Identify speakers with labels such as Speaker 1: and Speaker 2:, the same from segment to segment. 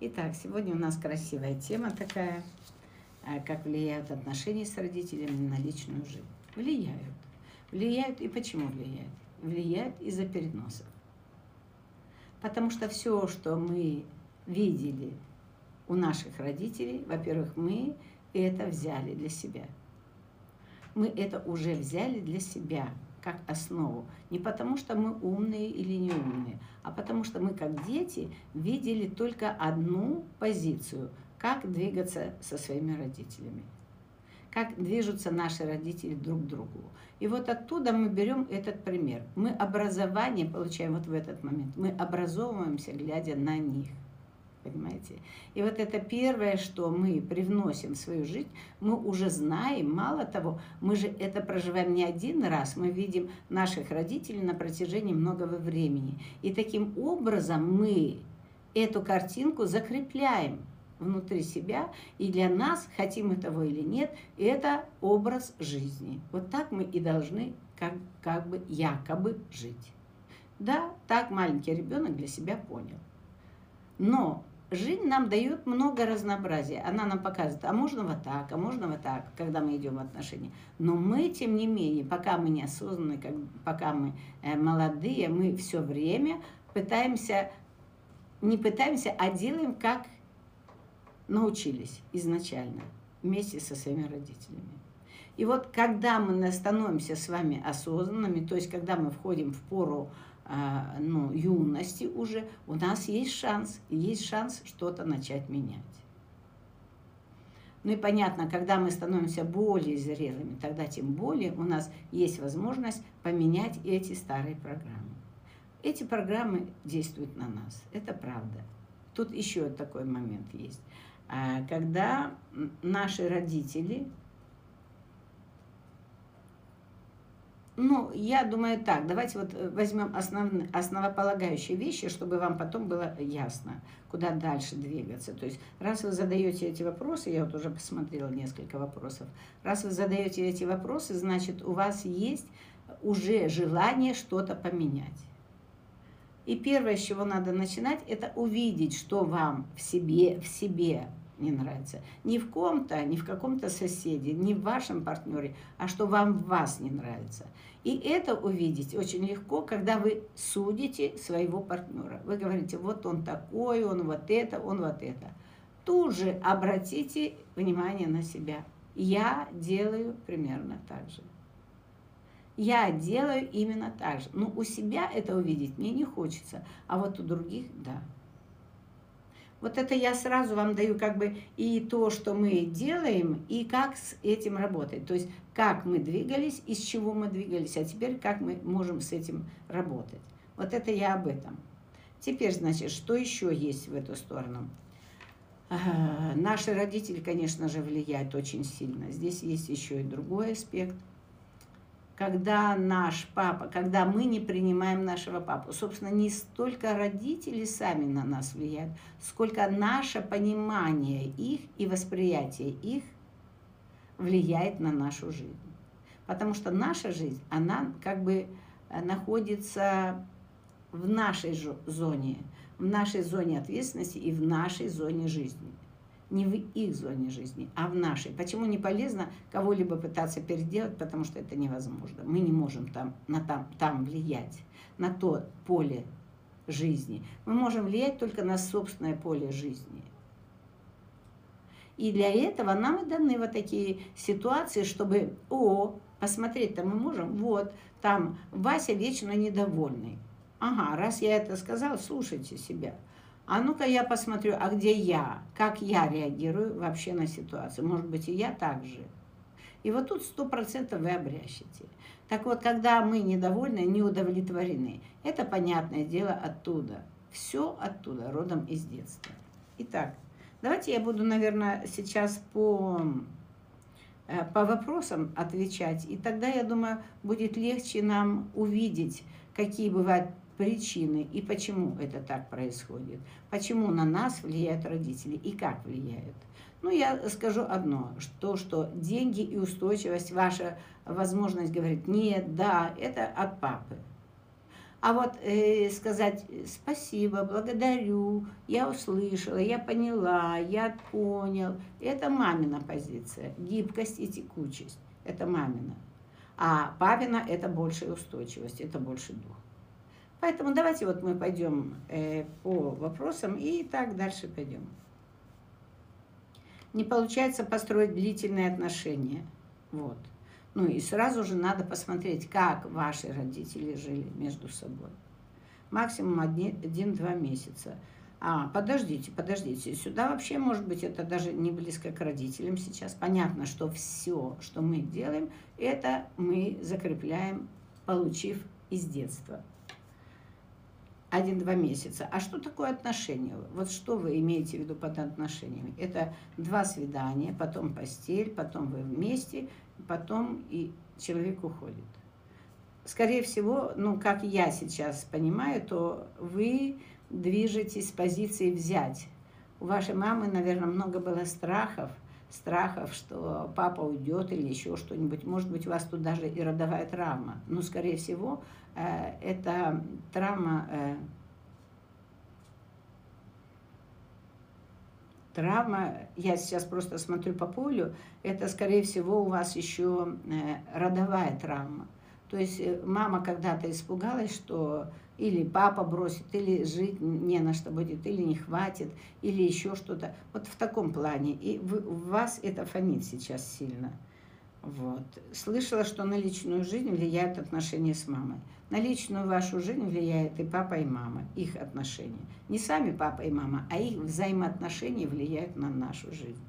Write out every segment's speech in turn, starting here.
Speaker 1: Итак, сегодня у нас красивая тема такая, а, как влияют отношения с родителями на личную жизнь. Влияют. Влияют и почему влияют? Влияют из-за переносов. Потому что все, что мы видели у наших родителей, во-первых, мы это взяли для себя. Мы это уже взяли для себя как основу. Не потому, что мы умные или не умные, а потому что мы, как дети, видели только одну позицию, как двигаться со своими родителями, как движутся наши родители друг к другу. И вот оттуда мы берем этот пример. Мы образование получаем вот в этот момент. Мы образовываемся, глядя на них понимаете? И вот это первое, что мы привносим в свою жизнь, мы уже знаем, мало того, мы же это проживаем не один раз, мы видим наших родителей на протяжении многого времени. И таким образом мы эту картинку закрепляем внутри себя, и для нас, хотим мы того или нет, это образ жизни. Вот так мы и должны как, как бы якобы жить. Да, так маленький ребенок для себя понял. Но жизнь нам дает много разнообразия. Она нам показывает, а можно вот так, а можно вот так, когда мы идем в отношения. Но мы, тем не менее, пока мы неосознанные, как, пока мы э, молодые, мы все время пытаемся, не пытаемся, а делаем, как научились изначально, вместе со своими родителями. И вот когда мы становимся с вами осознанными, то есть когда мы входим в пору ну, юности уже, у нас есть шанс, есть шанс что-то начать менять. Ну и понятно, когда мы становимся более зрелыми, тогда тем более у нас есть возможность поменять эти старые программы. Эти программы действуют на нас, это правда. Тут еще такой момент есть. А, когда наши родители Ну, я думаю так, давайте вот э, возьмем основные, основополагающие вещи, чтобы вам потом было ясно, куда дальше двигаться. То есть, раз вы задаете эти вопросы, я вот уже посмотрела несколько вопросов, раз вы задаете эти вопросы, значит, у вас есть уже желание что-то поменять. И первое, с чего надо начинать, это увидеть, что вам в себе, в себе не нравится. Не в ком-то, не в каком-то соседе, не в вашем партнере, а что вам в вас не нравится. И это увидеть очень легко, когда вы судите своего партнера. Вы говорите, вот он такой, он вот это, он вот это. Тут же обратите внимание на себя. Я делаю примерно так же. Я делаю именно так же. Но у себя это увидеть мне не хочется, а вот у других – да. Вот это я сразу вам даю как бы и то, что мы делаем, и как с этим работать. То есть как мы двигались, из чего мы двигались, а теперь как мы можем с этим работать. Вот это я об этом. Теперь, значит, что еще есть в эту сторону? Наши родители, конечно же, влияют очень сильно. Здесь есть еще и другой аспект – когда наш папа, когда мы не принимаем нашего папу. Собственно, не столько родители сами на нас влияют, сколько наше понимание их и восприятие их влияет на нашу жизнь. Потому что наша жизнь, она как бы э, находится в нашей зоне, в нашей зоне ответственности и в нашей зоне жизни не в их зоне жизни, а в нашей. Почему не полезно кого-либо пытаться переделать, потому что это невозможно. Мы не можем там, на там, там влиять, на то поле жизни. Мы можем влиять только на собственное поле жизни. И для этого нам и даны вот такие ситуации, чтобы, о, посмотреть-то мы можем, вот, там Вася вечно недовольный. Ага, раз я это сказал, слушайте себя. А ну-ка я посмотрю, а где я? Как я реагирую вообще на ситуацию? Может быть, и я так же. И вот тут сто процентов вы обрящите. Так вот, когда мы недовольны, не удовлетворены, это понятное дело оттуда. Все оттуда, родом из детства. Итак, давайте я буду, наверное, сейчас по, э, по вопросам отвечать. И тогда, я думаю, будет легче нам увидеть, какие бывают причины и почему это так происходит, почему на нас влияют родители и как влияют. Ну, я скажу одно, что, что деньги и устойчивость, ваша возможность говорить нет, да, это от папы. А вот э, сказать спасибо, благодарю, я услышала, я поняла, я понял, это мамина позиция. Гибкость и текучесть – это мамина. А папина – это большая устойчивость, это больше дух. Поэтому давайте вот мы пойдем э, по вопросам и так дальше пойдем. Не получается построить длительные отношения. Вот. Ну и сразу же надо посмотреть, как ваши родители жили между собой. Максимум один-два месяца. А, подождите, подождите, сюда вообще, может быть, это даже не близко к родителям сейчас. Понятно, что все, что мы делаем, это мы закрепляем, получив из детства. Один-два месяца. А что такое отношения? Вот что вы имеете в виду под отношениями? Это два свидания, потом постель, потом вы вместе – потом и человек уходит. Скорее всего, ну, как я сейчас понимаю, то вы движетесь с позиции взять. У вашей мамы, наверное, много было страхов, страхов, что папа уйдет или еще что-нибудь. Может быть, у вас тут даже и родовая травма. Но, скорее всего, э, это травма э, травма, я сейчас просто смотрю по полю, это, скорее всего, у вас еще э, родовая травма. То есть мама когда-то испугалась, что или папа бросит, или жить не на что будет, или не хватит, или еще что-то. Вот в таком плане. И вы, у вас это фонит сейчас сильно. Вот. Слышала, что на личную жизнь влияют отношения с мамой. На личную вашу жизнь влияет и папа, и мама, их отношения. Не сами папа и мама, а их взаимоотношения влияют на нашу жизнь.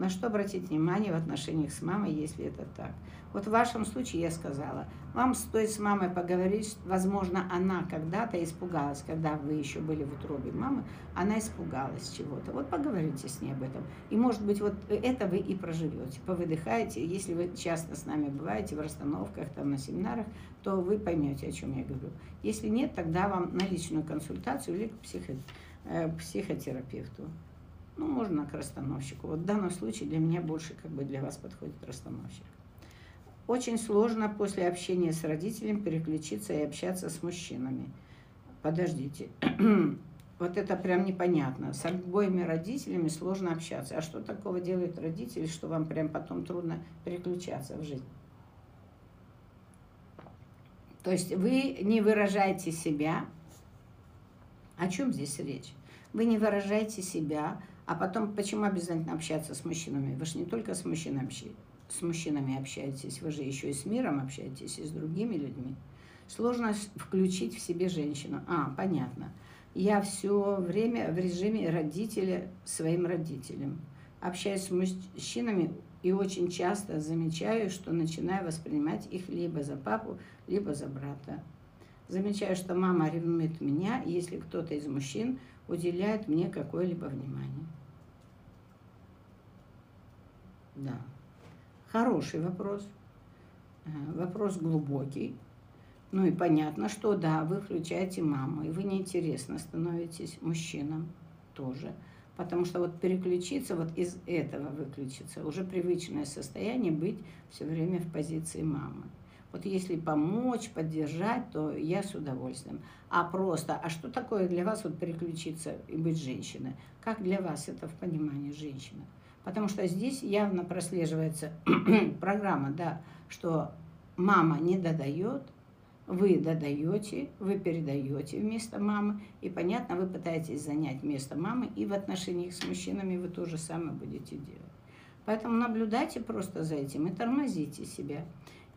Speaker 1: На что обратить внимание в отношениях с мамой, если это так? Вот в вашем случае я сказала, вам стоит с мамой поговорить, возможно, она когда-то испугалась, когда вы еще были в утробе мамы, она испугалась чего-то. Вот поговорите с ней об этом. И, может быть, вот это вы и проживете, повыдыхаете. Если вы часто с нами бываете в расстановках, там, на семинарах, то вы поймете, о чем я говорю. Если нет, тогда вам на личную консультацию или к э, психотерапевту. Ну, можно к расстановщику. Вот в данном случае для меня больше как бы для вас подходит расстановщик. Очень сложно после общения с родителем переключиться и общаться с мужчинами. Подождите. Вот это прям непонятно. С обоими родителями сложно общаться. А что такого делают родители, что вам прям потом трудно переключаться в жизнь? То есть вы не выражаете себя. О чем здесь речь? Вы не выражаете себя, а потом почему обязательно общаться с мужчинами? Вы же не только с мужчинами, с мужчинами общаетесь, вы же еще и с миром общаетесь, и с другими людьми. Сложно включить в себе женщину. А, понятно. Я все время в режиме родителя своим родителям. Общаюсь с мужчинами и очень часто замечаю, что начинаю воспринимать их либо за папу, либо за брата. Замечаю, что мама ревнует меня, если кто-то из мужчин уделяет мне какое-либо внимание. Да. Хороший вопрос. Э, вопрос глубокий. Ну и понятно, что да, вы включаете маму, и вы неинтересно становитесь мужчинам тоже. Потому что вот переключиться, вот из этого выключиться, уже привычное состояние быть все время в позиции мамы. Вот если помочь, поддержать, то я с удовольствием. А просто, а что такое для вас вот переключиться и быть женщиной? Как для вас это в понимании женщины? Потому что здесь явно прослеживается программа, да, что мама не додает, вы додаете, вы передаете вместо мамы, и понятно, вы пытаетесь занять место мамы, и в отношениях с мужчинами вы то же самое будете делать. Поэтому наблюдайте просто за этим и тормозите себя.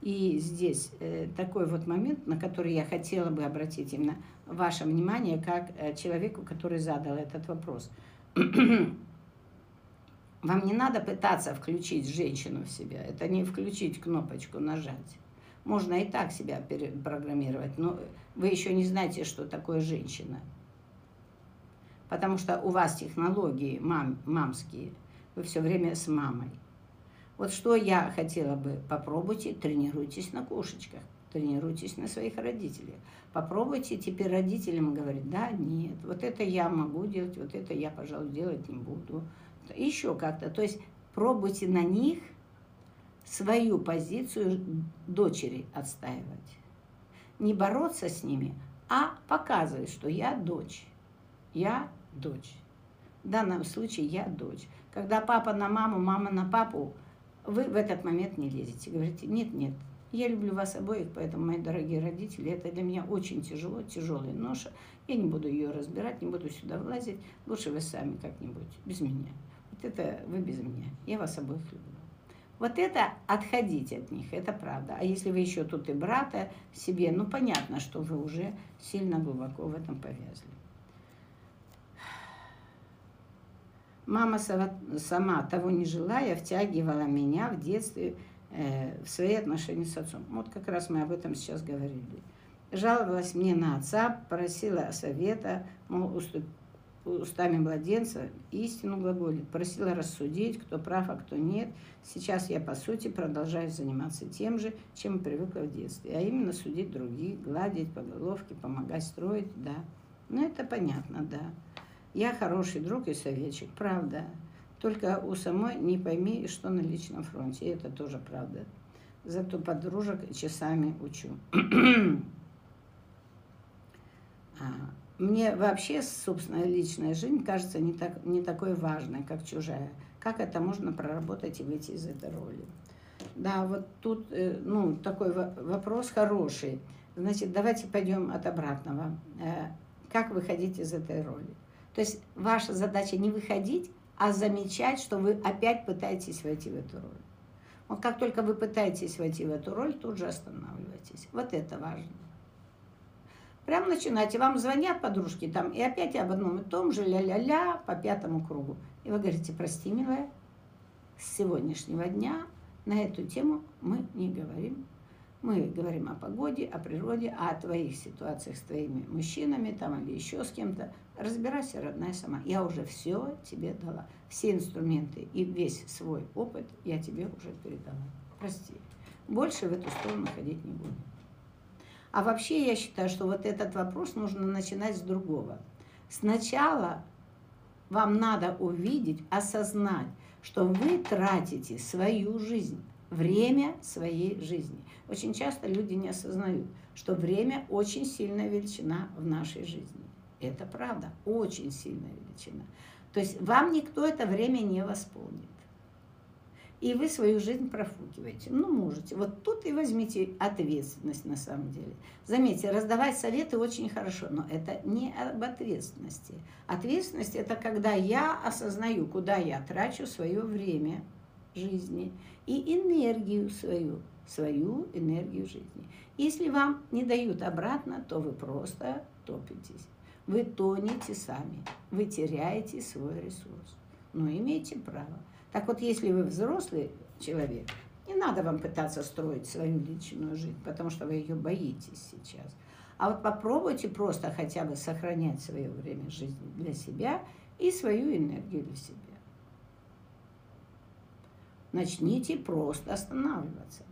Speaker 1: И здесь э, такой вот момент, на который я хотела бы обратить именно ваше внимание, как э, человеку, который задал этот вопрос. Вам не надо пытаться включить женщину в себя. Это не включить кнопочку, нажать. Можно и так себя программировать, но вы еще не знаете, что такое женщина. Потому что у вас технологии мам, мамские. Вы все время с мамой. Вот что я хотела бы, попробуйте, тренируйтесь на кошечках, тренируйтесь на своих родителях. Попробуйте теперь родителям говорить, да, нет, вот это я могу делать, вот это я, пожалуй, делать не буду еще как-то. То есть пробуйте на них свою позицию дочери отстаивать. Не бороться с ними, а показывает, что я дочь. Я дочь. В данном случае я дочь. Когда папа на маму, мама на папу, вы в этот момент не лезете. Говорите, нет, нет, я люблю вас обоих, поэтому, мои дорогие родители, это для меня очень тяжело, тяжелая ноша. Я не буду ее разбирать, не буду сюда влазить. Лучше вы сами как-нибудь, без меня. Это вы без меня. Я вас обоих люблю. Вот это отходите от них, это правда. А если вы еще тут и брата себе, ну понятно, что вы уже сильно глубоко в этом повязли. Мама сама, того не желая, втягивала меня в детстве э, в свои отношения с отцом. Вот как раз мы об этом сейчас говорили. Жаловалась мне на отца, просила совета, мол, устами младенца истину глаголит, просила рассудить, кто прав, а кто нет. Сейчас я, по сути, продолжаю заниматься тем же, чем привыкла в детстве, а именно судить других, гладить по головке, помогать строить, да. Ну, это понятно, да. Я хороший друг и советчик, правда. Только у самой не пойми, что на личном фронте. И это тоже правда. Зато подружек часами учу. А, мне вообще собственная личная жизнь кажется не, так, не такой важной, как чужая. Как это можно проработать и выйти из этой роли? Да, вот тут э, ну, такой вопрос хороший. Значит, давайте пойдем от обратного. Э, как выходить из этой роли? То есть ваша задача не выходить, а замечать, что вы опять пытаетесь войти в эту роль. Вот как только вы пытаетесь войти в эту роль, тут же останавливайтесь. Вот это важно. Прям начинайте. Вам звонят подружки там, и опять об одном и том же, ля-ля-ля, по пятому кругу. И вы говорите, прости, милая, с сегодняшнего дня на эту тему мы не говорим. Мы говорим о погоде, о природе, о твоих ситуациях с твоими мужчинами там или еще с кем-то. Разбирайся, родная сама. Я уже все тебе дала. Все инструменты и весь свой опыт я тебе уже передала. Прости. Больше в эту сторону ходить не буду. А вообще я считаю, что вот этот вопрос нужно начинать с другого. Сначала вам надо увидеть, осознать, что вы тратите свою жизнь, время своей жизни. Очень часто люди не осознают, что время очень сильная величина в нашей жизни. Это правда, очень сильная величина. То есть вам никто это время не восполнит. И вы свою жизнь профукиваете. Ну, можете. Вот тут и возьмите ответственность на самом деле. Заметьте, раздавать советы очень хорошо, но это не об ответственности. Ответственность – это когда я осознаю, куда я трачу свое время жизни и энергию свою, свою энергию жизни. Если вам не дают обратно, то вы просто топитесь. Вы тонете сами, вы теряете свой ресурс. Но имеете право. Так вот, если вы взрослый человек, не надо вам пытаться строить свою личную жизнь, потому что вы ее боитесь сейчас. А вот попробуйте просто хотя бы сохранять свое время жизни для себя и свою энергию для себя. Начните просто останавливаться.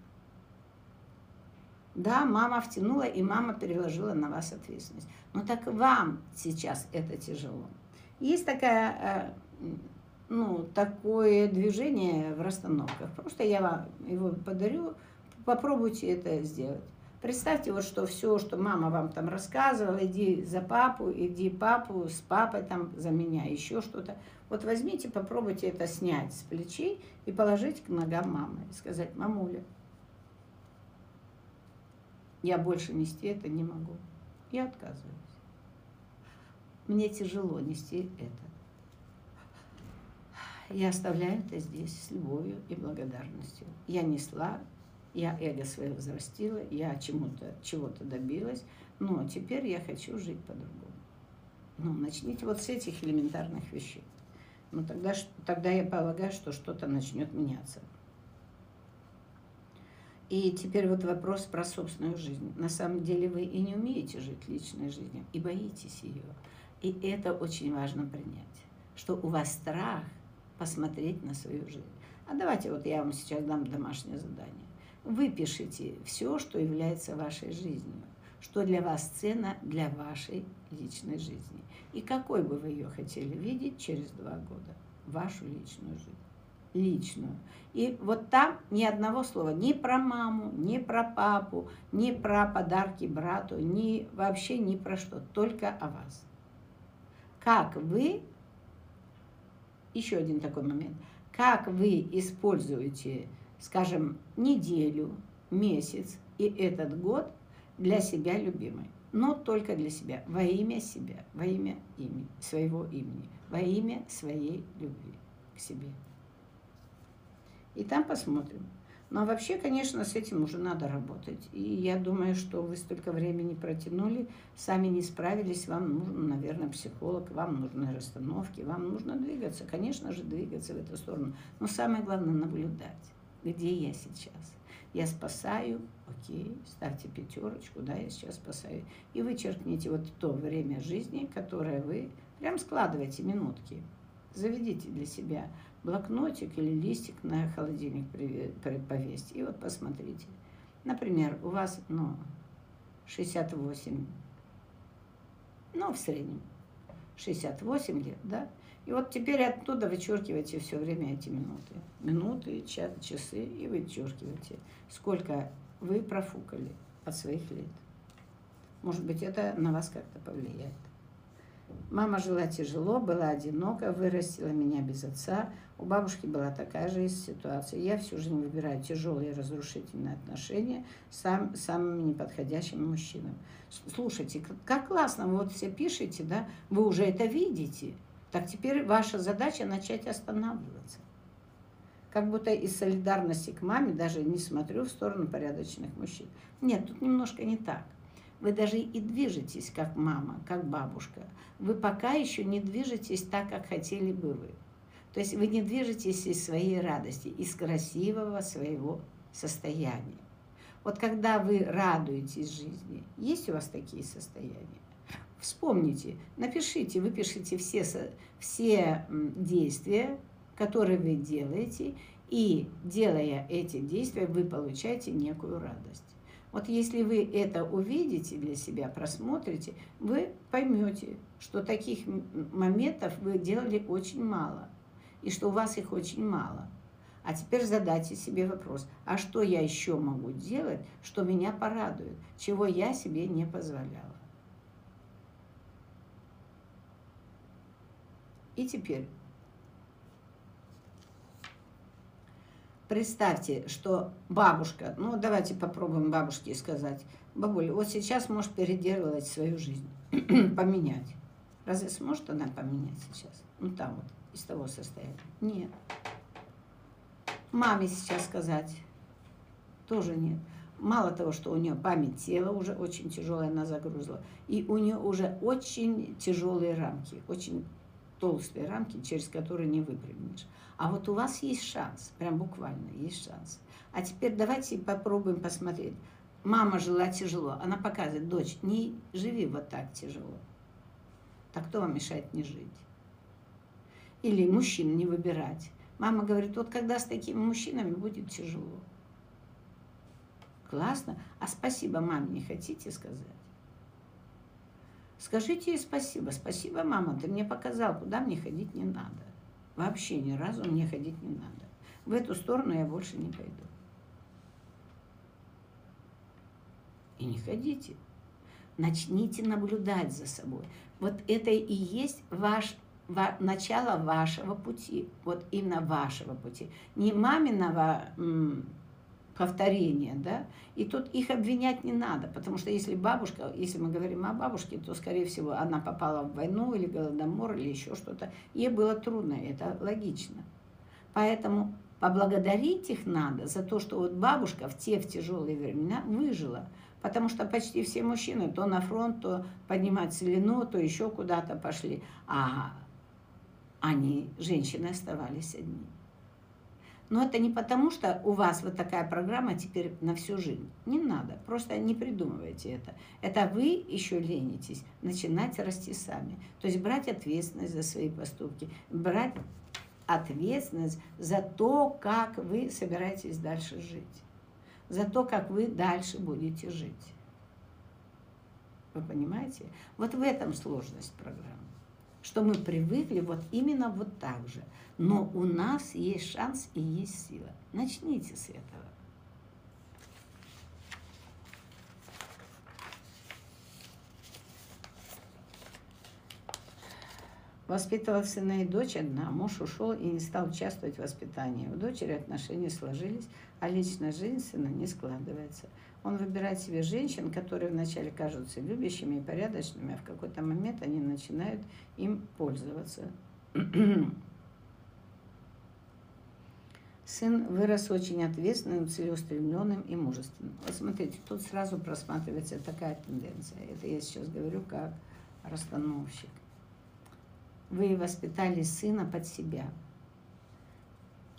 Speaker 1: Да, мама втянула, и мама переложила на вас ответственность. Но так вам сейчас это тяжело. Есть такая, э, ну, такое движение в расстановках. Просто я вам его подарю, попробуйте это сделать. Представьте, вот что все, что мама вам там рассказывала, иди за папу, иди папу с папой там за меня, еще что-то. Вот возьмите, попробуйте это снять с плечей и положить к ногам мамы. И сказать, мамуля, я больше нести это не могу. Я отказываюсь. Мне тяжело нести это. Я оставляю это здесь с любовью и благодарностью. Я несла, я эго свое взрастила, я чему-то, чего-то добилась, но теперь я хочу жить по-другому. Ну, начните вот с этих элементарных вещей. Ну, тогда, тогда я полагаю, что что-то начнет меняться. И теперь вот вопрос про собственную жизнь. На самом деле вы и не умеете жить личной жизнью, и боитесь ее. И это очень важно принять, что у вас страх посмотреть на свою жизнь. А давайте вот я вам сейчас дам домашнее задание. Выпишите все, что является вашей жизнью, что для вас ценно для вашей личной жизни. И какой бы вы ее хотели видеть через два года, вашу личную жизнь. личную. И вот там ни одного слова ни про маму, ни про папу, ни про подарки брату, ни вообще ни про что, только о вас. Как вы, еще один такой момент, как вы используете, скажем, неделю, месяц и этот год для себя любимой. Но только для себя, во имя себя, во имя имени, своего имени, во имя своей любви к себе. И там посмотрим. Но вообще, конечно, с этим уже надо работать. И я думаю, что вы столько времени протянули, сами не справились, вам нужен, наверное, психолог, вам нужны расстановки, вам нужно двигаться, конечно же, двигаться в эту сторону. Но самое главное наблюдать, где я сейчас. Я спасаю, окей, ставьте пятерочку, да, я сейчас спасаю. И вычеркните вот то время жизни, которое вы прям складывайте минутки. Заведите для себя блокнотик или листик на холодильник повесьте. И вот посмотрите. Например, у вас, ну, 68, ну, в среднем, 68 лет, да? И вот теперь оттуда вычеркивайте все время эти минуты. Минуты, часы и вычеркивайте. Сколько вы профукали от своих лет. Может быть, это на вас как-то повлияет. Мама жила тяжело, была одинока, вырастила меня без отца. У бабушки была такая же ситуация. Я всю жизнь выбираю тяжелые разрушительные отношения с сам, самыми неподходящими мужчинами. Слушайте, как классно, вы вот все пишете, да, вы уже это видите. Так теперь ваша задача начать останавливаться. Как будто из солидарности к маме даже не смотрю в сторону порядочных мужчин. Нет, тут немножко не так. Вы даже и движетесь как мама, как бабушка. Вы пока еще не движетесь так, как хотели бы вы. То есть вы не движетесь из своей радости, из красивого своего состояния. Вот когда вы радуетесь жизни, есть у вас такие состояния? Вспомните, напишите, выпишите все, все действия, которые вы делаете, и делая эти действия, вы получаете некую радость. Вот если вы это увидите для себя, просмотрите, вы поймете, что таких моментов вы делали очень мало, и что у вас их очень мало. А теперь задайте себе вопрос, а что я еще могу делать, что меня порадует, чего я себе не позволяла. И теперь представьте, что бабушка, ну давайте попробуем бабушке сказать, бабуля, вот сейчас можешь переделывать свою жизнь, поменять. Разве сможет она поменять сейчас? Ну там вот, из того состояния. Нет. Маме сейчас сказать, тоже нет. Мало того, что у нее память тела уже очень тяжелая, она загрузла, и у нее уже очень тяжелые рамки, очень толстые рамки, через которые не выпрыгнешь. А вот у вас есть шанс, прям буквально есть шанс. А теперь давайте попробуем посмотреть. Мама жила тяжело. Она показывает, дочь, не живи вот так тяжело. Так кто вам мешает не жить? Или мужчин не выбирать. Мама говорит, вот когда с такими мужчинами будет тяжело. Классно. А спасибо маме не хотите сказать? Скажите ей спасибо. Спасибо, мама, ты мне показал, куда мне ходить не надо. Вообще ни разу мне ходить не надо. В эту сторону я больше не пойду. И не ходите. Начните наблюдать за собой. Вот это и есть ваш начало вашего пути, вот именно вашего пути, не маминого повторения, да, и тут их обвинять не надо, потому что если бабушка, если мы говорим о бабушке, то, скорее всего, она попала в войну или голодомор или еще что-то, ей было трудно, это логично. Поэтому поблагодарить их надо за то, что вот бабушка в те в тяжелые времена выжила, потому что почти все мужчины то на фронт, то поднимать целину, то еще куда-то пошли, а они, женщины, оставались одни. Но это не потому, что у вас вот такая программа теперь на всю жизнь. Не надо, просто не придумывайте это. Это вы еще ленитесь начинать расти сами. То есть брать ответственность за свои поступки, брать ответственность за то, как вы собираетесь дальше жить, за то, как вы дальше будете жить. Вы понимаете? Вот в этом сложность программы. Что мы привыкли вот именно вот так же. Но у нас есть шанс и есть сила. Начните с этого. Воспитывала сына и дочь одна. Муж ушел и не стал участвовать в воспитании. У дочери отношения сложились, а личная жизнь сына не складывается. Он выбирает себе женщин, которые вначале кажутся любящими и порядочными, а в какой-то момент они начинают им пользоваться. Сын вырос очень ответственным, целеустремленным и мужественным. Вот смотрите, тут сразу просматривается такая тенденция. Это я сейчас говорю как расстановщик вы воспитали сына под себя.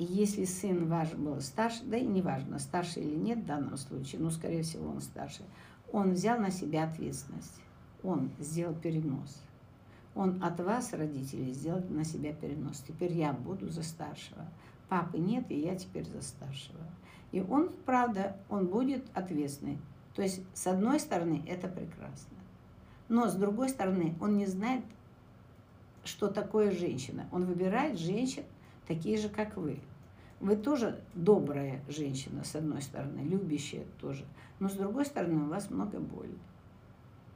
Speaker 1: И если сын ваш был старше, да и неважно, старше или нет в данном случае, но, скорее всего, он старше, он взял на себя ответственность. Он сделал перенос. Он от вас, родителей, сделал на себя перенос. Теперь я буду за старшего. Папы нет, и я теперь за старшего. И он, правда, он будет ответственный. То есть, с одной стороны, это прекрасно. Но, с другой стороны, он не знает что такое женщина. Он выбирает женщин, такие же, как вы. Вы тоже добрая женщина, с одной стороны, любящая тоже. Но с другой стороны, у вас много боли.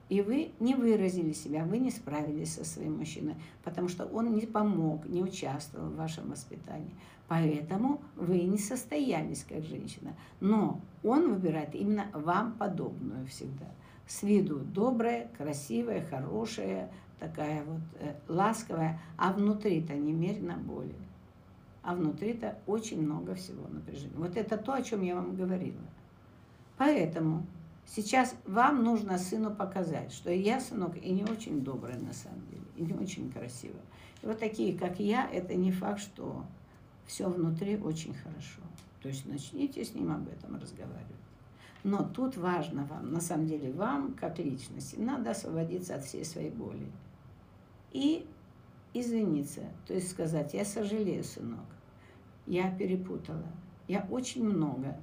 Speaker 1: И вы не выразили себя, вы не справились со своим мужчиной, потому что он не помог, не участвовал в вашем воспитании. Поэтому вы не состоялись как женщина. Но он выбирает именно вам подобную всегда. С виду добрая, красивая, хорошая, такая вот э, ласковая, а внутри-то немерено боли. А внутри-то очень много всего напряжения. Вот это то, о чем я вам говорила. Поэтому сейчас вам нужно сыну показать, что я, сынок, и не очень добрая на самом деле, и не очень красивая. И вот такие, как я, это не факт, что все внутри очень хорошо. То есть начните с ним об этом разговаривать. Но тут важно вам, на самом деле вам, как личности, надо освободиться от всей своей боли и извиниться, то есть сказать, я сожалею, сынок, я перепутала, я очень много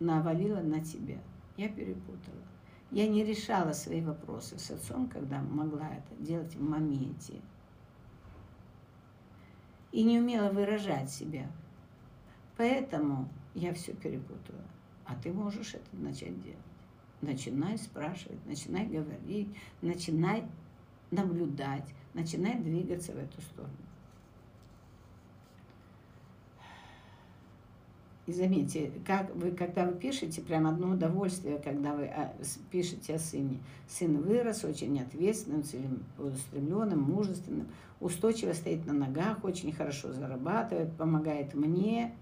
Speaker 1: навалила на тебя, я перепутала. Я не решала свои вопросы с отцом, когда могла это делать в моменте. И не умела выражать себя. Поэтому я все перепутала. А ты можешь это начать делать. Начинай спрашивать, начинай говорить, начинай наблюдать, начинает двигаться в эту сторону. И заметьте, как вы, когда вы пишете, прям одно удовольствие, когда вы а, пишете о сыне. Сын вырос, очень ответственным, целеустремленным, мужественным, устойчиво стоит на ногах, очень хорошо зарабатывает, помогает мне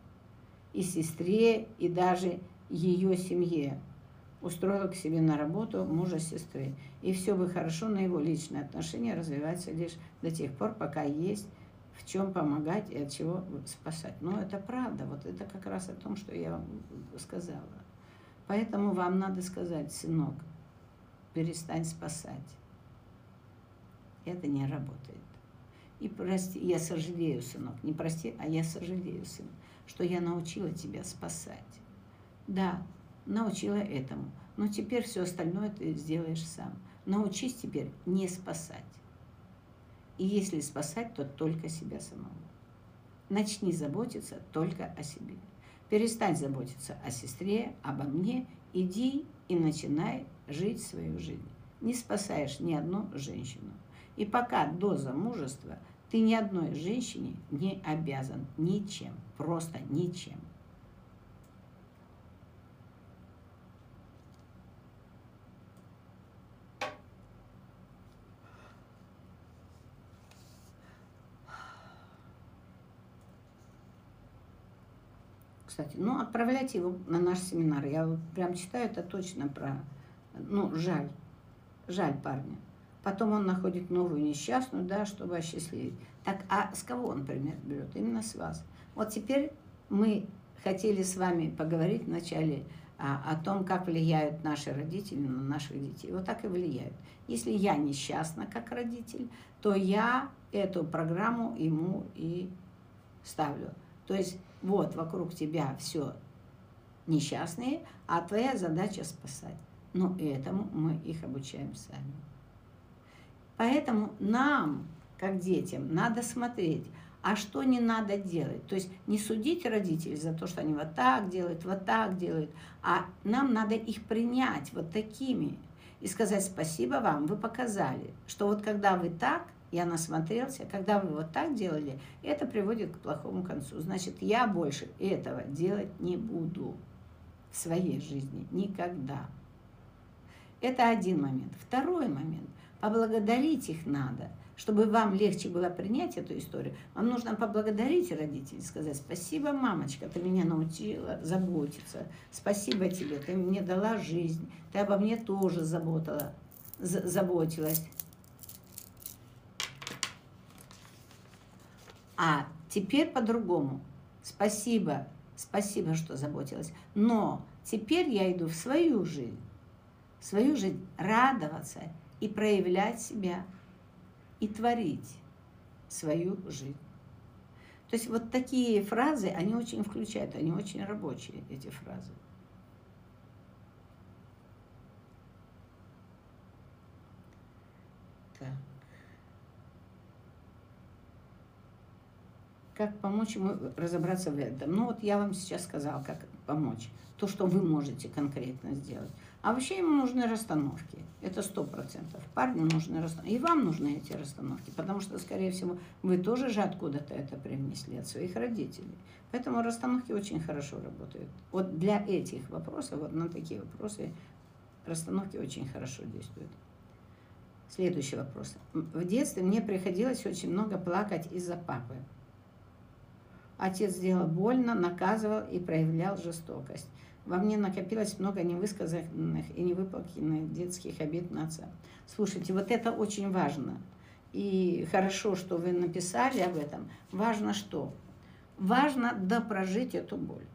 Speaker 1: и сестре, и даже ее семье устроила к себе на работу мужа сестры. И все бы хорошо, но его личные отношения развиваются лишь до тех пор, пока есть в чем помогать и от чего спасать. Но это правда, вот это как раз о том, что я вам сказала. Поэтому вам надо сказать, сынок, перестань спасать. Это не работает. И прости, я сожалею, сынок, не прости, а я сожалею, сын, что я научила тебя спасать. Да, научила этому. Но теперь все остальное ты сделаешь сам. Научись теперь не спасать. И если спасать, то только себя самого. Начни заботиться только о себе. Перестань заботиться о сестре, обо мне. Иди и начинай жить свою жизнь. Не спасаешь ни одну женщину. И пока до замужества ты ни одной женщине не обязан ничем. Просто ничем. Кстати. Ну, отправляйте его на наш семинар. Я прям читаю это точно про... Ну, жаль. Жаль парня. Потом он находит новую несчастную, да, чтобы осчастливить. Так, а с кого он пример берет? Именно с вас. Вот теперь мы хотели с вами поговорить вначале а, о том, как влияют наши родители на наших детей. Вот так и влияют. Если я несчастна как родитель, то я эту программу ему и ставлю. То есть вот вокруг тебя все несчастные, а твоя задача спасать. Но этому мы их обучаем сами. Поэтому нам, как детям, надо смотреть, а что не надо делать. То есть не судить родителей за то, что они вот так делают, вот так делают, а нам надо их принять вот такими и сказать спасибо вам, вы показали, что вот когда вы так, я насмотрелся, когда вы вот так делали, это приводит к плохому концу. Значит, я больше этого делать не буду в своей жизни никогда. Это один момент. Второй момент. Поблагодарить их надо – чтобы вам легче было принять эту историю, вам нужно поблагодарить родителей, сказать, спасибо, мамочка, ты меня научила заботиться, спасибо тебе, ты мне дала жизнь, ты обо мне тоже заботила, заботилась. А теперь по-другому. Спасибо, спасибо, что заботилась. Но теперь я иду в свою жизнь, в свою жизнь радоваться и проявлять себя и творить свою жизнь. То есть вот такие фразы, они очень включают, они очень рабочие, эти фразы. Так. Как помочь ему разобраться в этом? Ну вот я вам сейчас сказала, как помочь. То, что вы можете конкретно сделать. А вообще ему нужны расстановки. Это сто процентов. Парню нужны расстановки. И вам нужны эти расстановки. Потому что, скорее всего, вы тоже же откуда-то это привнесли от своих родителей. Поэтому расстановки очень хорошо работают. Вот для этих вопросов, вот на такие вопросы, расстановки очень хорошо действуют. Следующий вопрос. В детстве мне приходилось очень много плакать из-за папы. Отец сделал больно, наказывал и проявлял жестокость. Во мне накопилось много невысказанных и невыполненных детских обид на отца. Слушайте, вот это очень важно. И хорошо, что вы написали об этом. Важно что? Важно допрожить эту боль.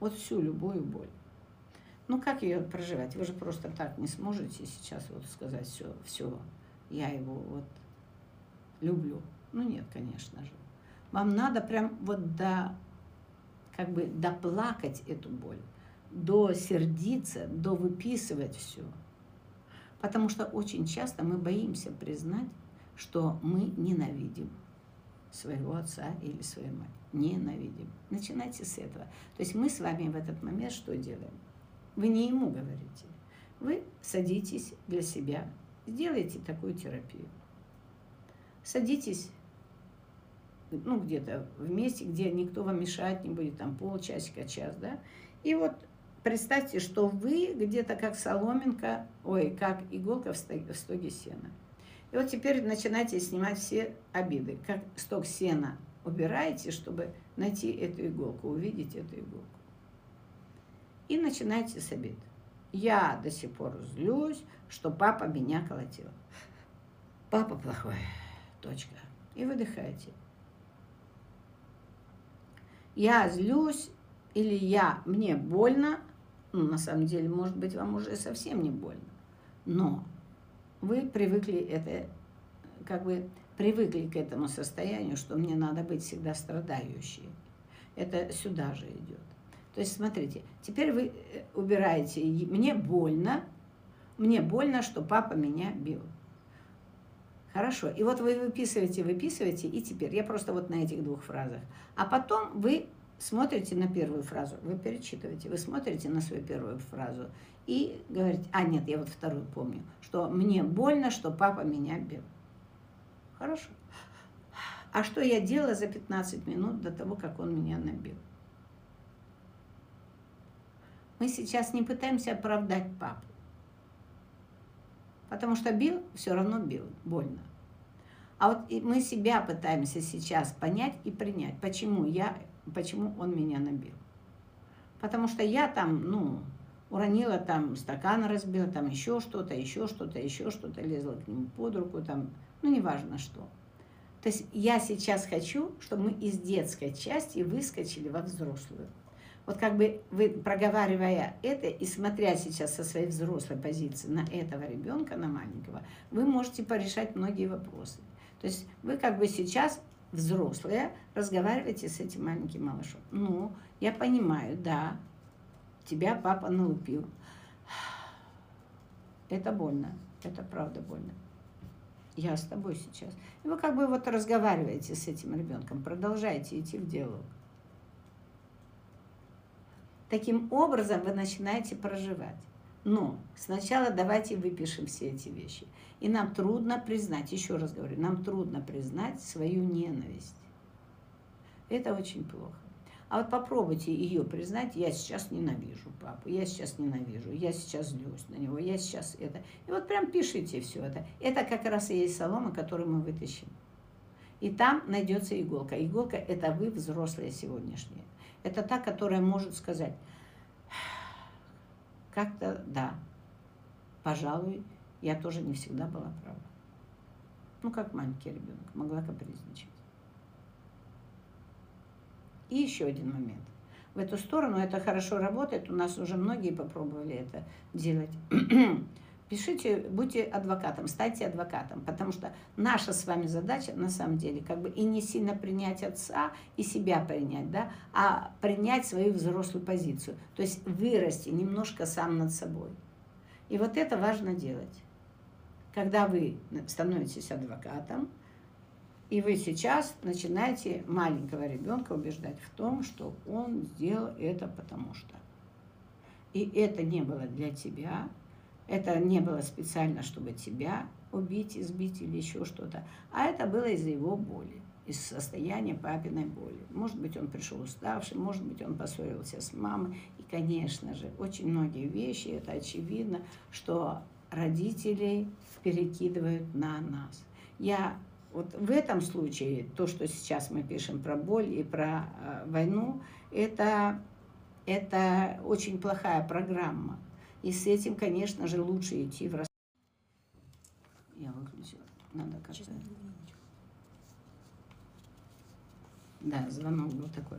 Speaker 1: Вот всю любую боль. Ну как ее проживать? Вы же просто так не сможете сейчас вот сказать все, все, я его вот люблю. Ну нет, конечно же. Вам надо прям вот до, как бы доплакать эту боль до сердиться, до выписывать все. Потому что очень часто мы боимся признать, что мы ненавидим своего отца или свою мать. Ненавидим. Начинайте с этого. То есть мы с вами в этот момент что делаем? Вы не ему говорите. Вы садитесь для себя, сделайте такую терапию. Садитесь ну, где-то в месте, где никто вам мешать не будет, там полчасика, час, да, и вот представьте, что вы где-то как соломинка, ой, как иголка в стоге сена. И вот теперь начинайте снимать все обиды. Как сток сена убираете, чтобы найти эту иголку, увидеть эту иголку. И начинайте с обид. Я до сих пор злюсь, что папа меня колотил. Папа плохой. Точка. И выдыхайте. Я злюсь или я, мне больно, ну, на самом деле, может быть, вам уже совсем не больно. Но вы привыкли это, как бы привыкли к этому состоянию, что мне надо быть всегда страдающей. Это сюда же идет. То есть, смотрите, теперь вы э, убираете, мне больно, мне больно, что папа меня бил. Хорошо. И вот вы выписываете, выписываете, и теперь я просто вот на этих двух фразах. А потом вы смотрите на первую фразу, вы перечитываете, вы смотрите на свою первую фразу и говорите, а нет, я вот вторую помню, что мне больно, что папа меня бил. Хорошо. А что я делала за 15 минут до того, как он меня набил? Мы сейчас не пытаемся оправдать папу. Потому что бил, все равно бил, больно. А вот мы себя пытаемся сейчас понять и принять, почему я почему он меня набил. Потому что я там, ну, уронила там стакан разбила, там еще что-то, еще что-то, еще что-то, лезла к нему под руку, там, ну, неважно что. То есть я сейчас хочу, чтобы мы из детской части выскочили во взрослую. Вот как бы вы, проговаривая это и смотря сейчас со своей взрослой позиции на этого ребенка, на маленького, вы можете порешать многие вопросы. То есть вы как бы сейчас взрослые, разговаривайте с этим маленьким малышом. Ну, я понимаю, да, тебя папа налупил. Это больно, это правда больно. я с тобой сейчас. И вы как бы вот разговариваете с этим ребенком, продолжаете идти в диалог. Таким образом вы начинаете проживать. Но сначала давайте выпишем все эти вещи. И нам трудно признать, еще раз говорю, нам трудно признать свою ненависть. Это очень плохо. А вот попробуйте ее признать, я сейчас ненавижу папу, я сейчас ненавижу, я сейчас злюсь на него, я сейчас это. И вот прям пишите все это. Это как раз и есть солома, которую мы вытащим. И там найдется иголка. Иголка – это вы, взрослые сегодняшние. Это та, которая может сказать, как-то да, пожалуй, я тоже не всегда была права. Ну, как маленький ребенок, могла капризничать. И еще один момент. В эту сторону это хорошо работает, у нас уже многие попробовали это делать. Пишите, будьте адвокатом, станьте адвокатом, потому что наша с вами задача, на самом деле, как бы и не сильно принять отца, и себя принять, да, а принять свою взрослую позицию. То есть вырасти немножко сам над собой. И вот это важно делать. Когда вы становитесь адвокатом, и вы сейчас начинаете маленького ребенка убеждать в том, что он сделал это потому что. И это не было для тебя, это не было специально, чтобы тебя убить, избить или еще что-то, а это было из-за его боли, из состояния папиной боли. Может быть, он пришел уставший, может быть, он поссорился с мамой. И, конечно же, очень многие вещи, это очевидно, что родителей перекидывают на нас. Я вот в этом случае, то, что сейчас мы пишем про боль и про э, войну, это, это очень плохая программа. И с этим, конечно же, лучше идти в рас... Я выключила. Надо как-то... Да, звонок был такой.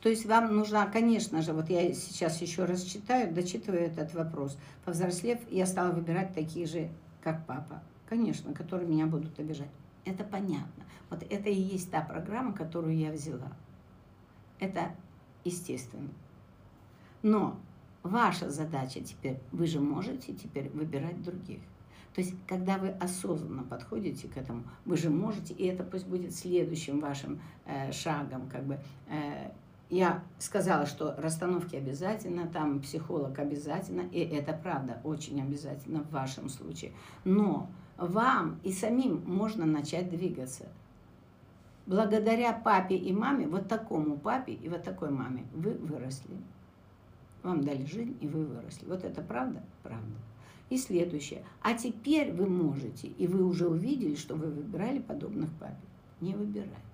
Speaker 1: То есть вам нужна, конечно же, вот я сейчас еще раз читаю, дочитываю этот вопрос. Повзрослев, я стала выбирать такие же, как папа. Конечно, которые меня будут обижать. Это понятно. Вот это и есть та программа, которую я взяла. Это естественно. Но ваша задача теперь, вы же можете теперь выбирать других. То есть, когда вы осознанно подходите к этому, вы же можете, и это пусть будет следующим вашим э, шагом, как бы э, я сказала, что расстановки обязательно, там психолог обязательно, и это правда, очень обязательно в вашем случае. Но вам и самим можно начать двигаться. Благодаря папе и маме, вот такому папе и вот такой маме, вы выросли. Вам дали жизнь, и вы выросли. Вот это правда? Правда. И следующее. А теперь вы можете, и вы уже увидели, что вы выбирали подобных папе. Не выбирайте.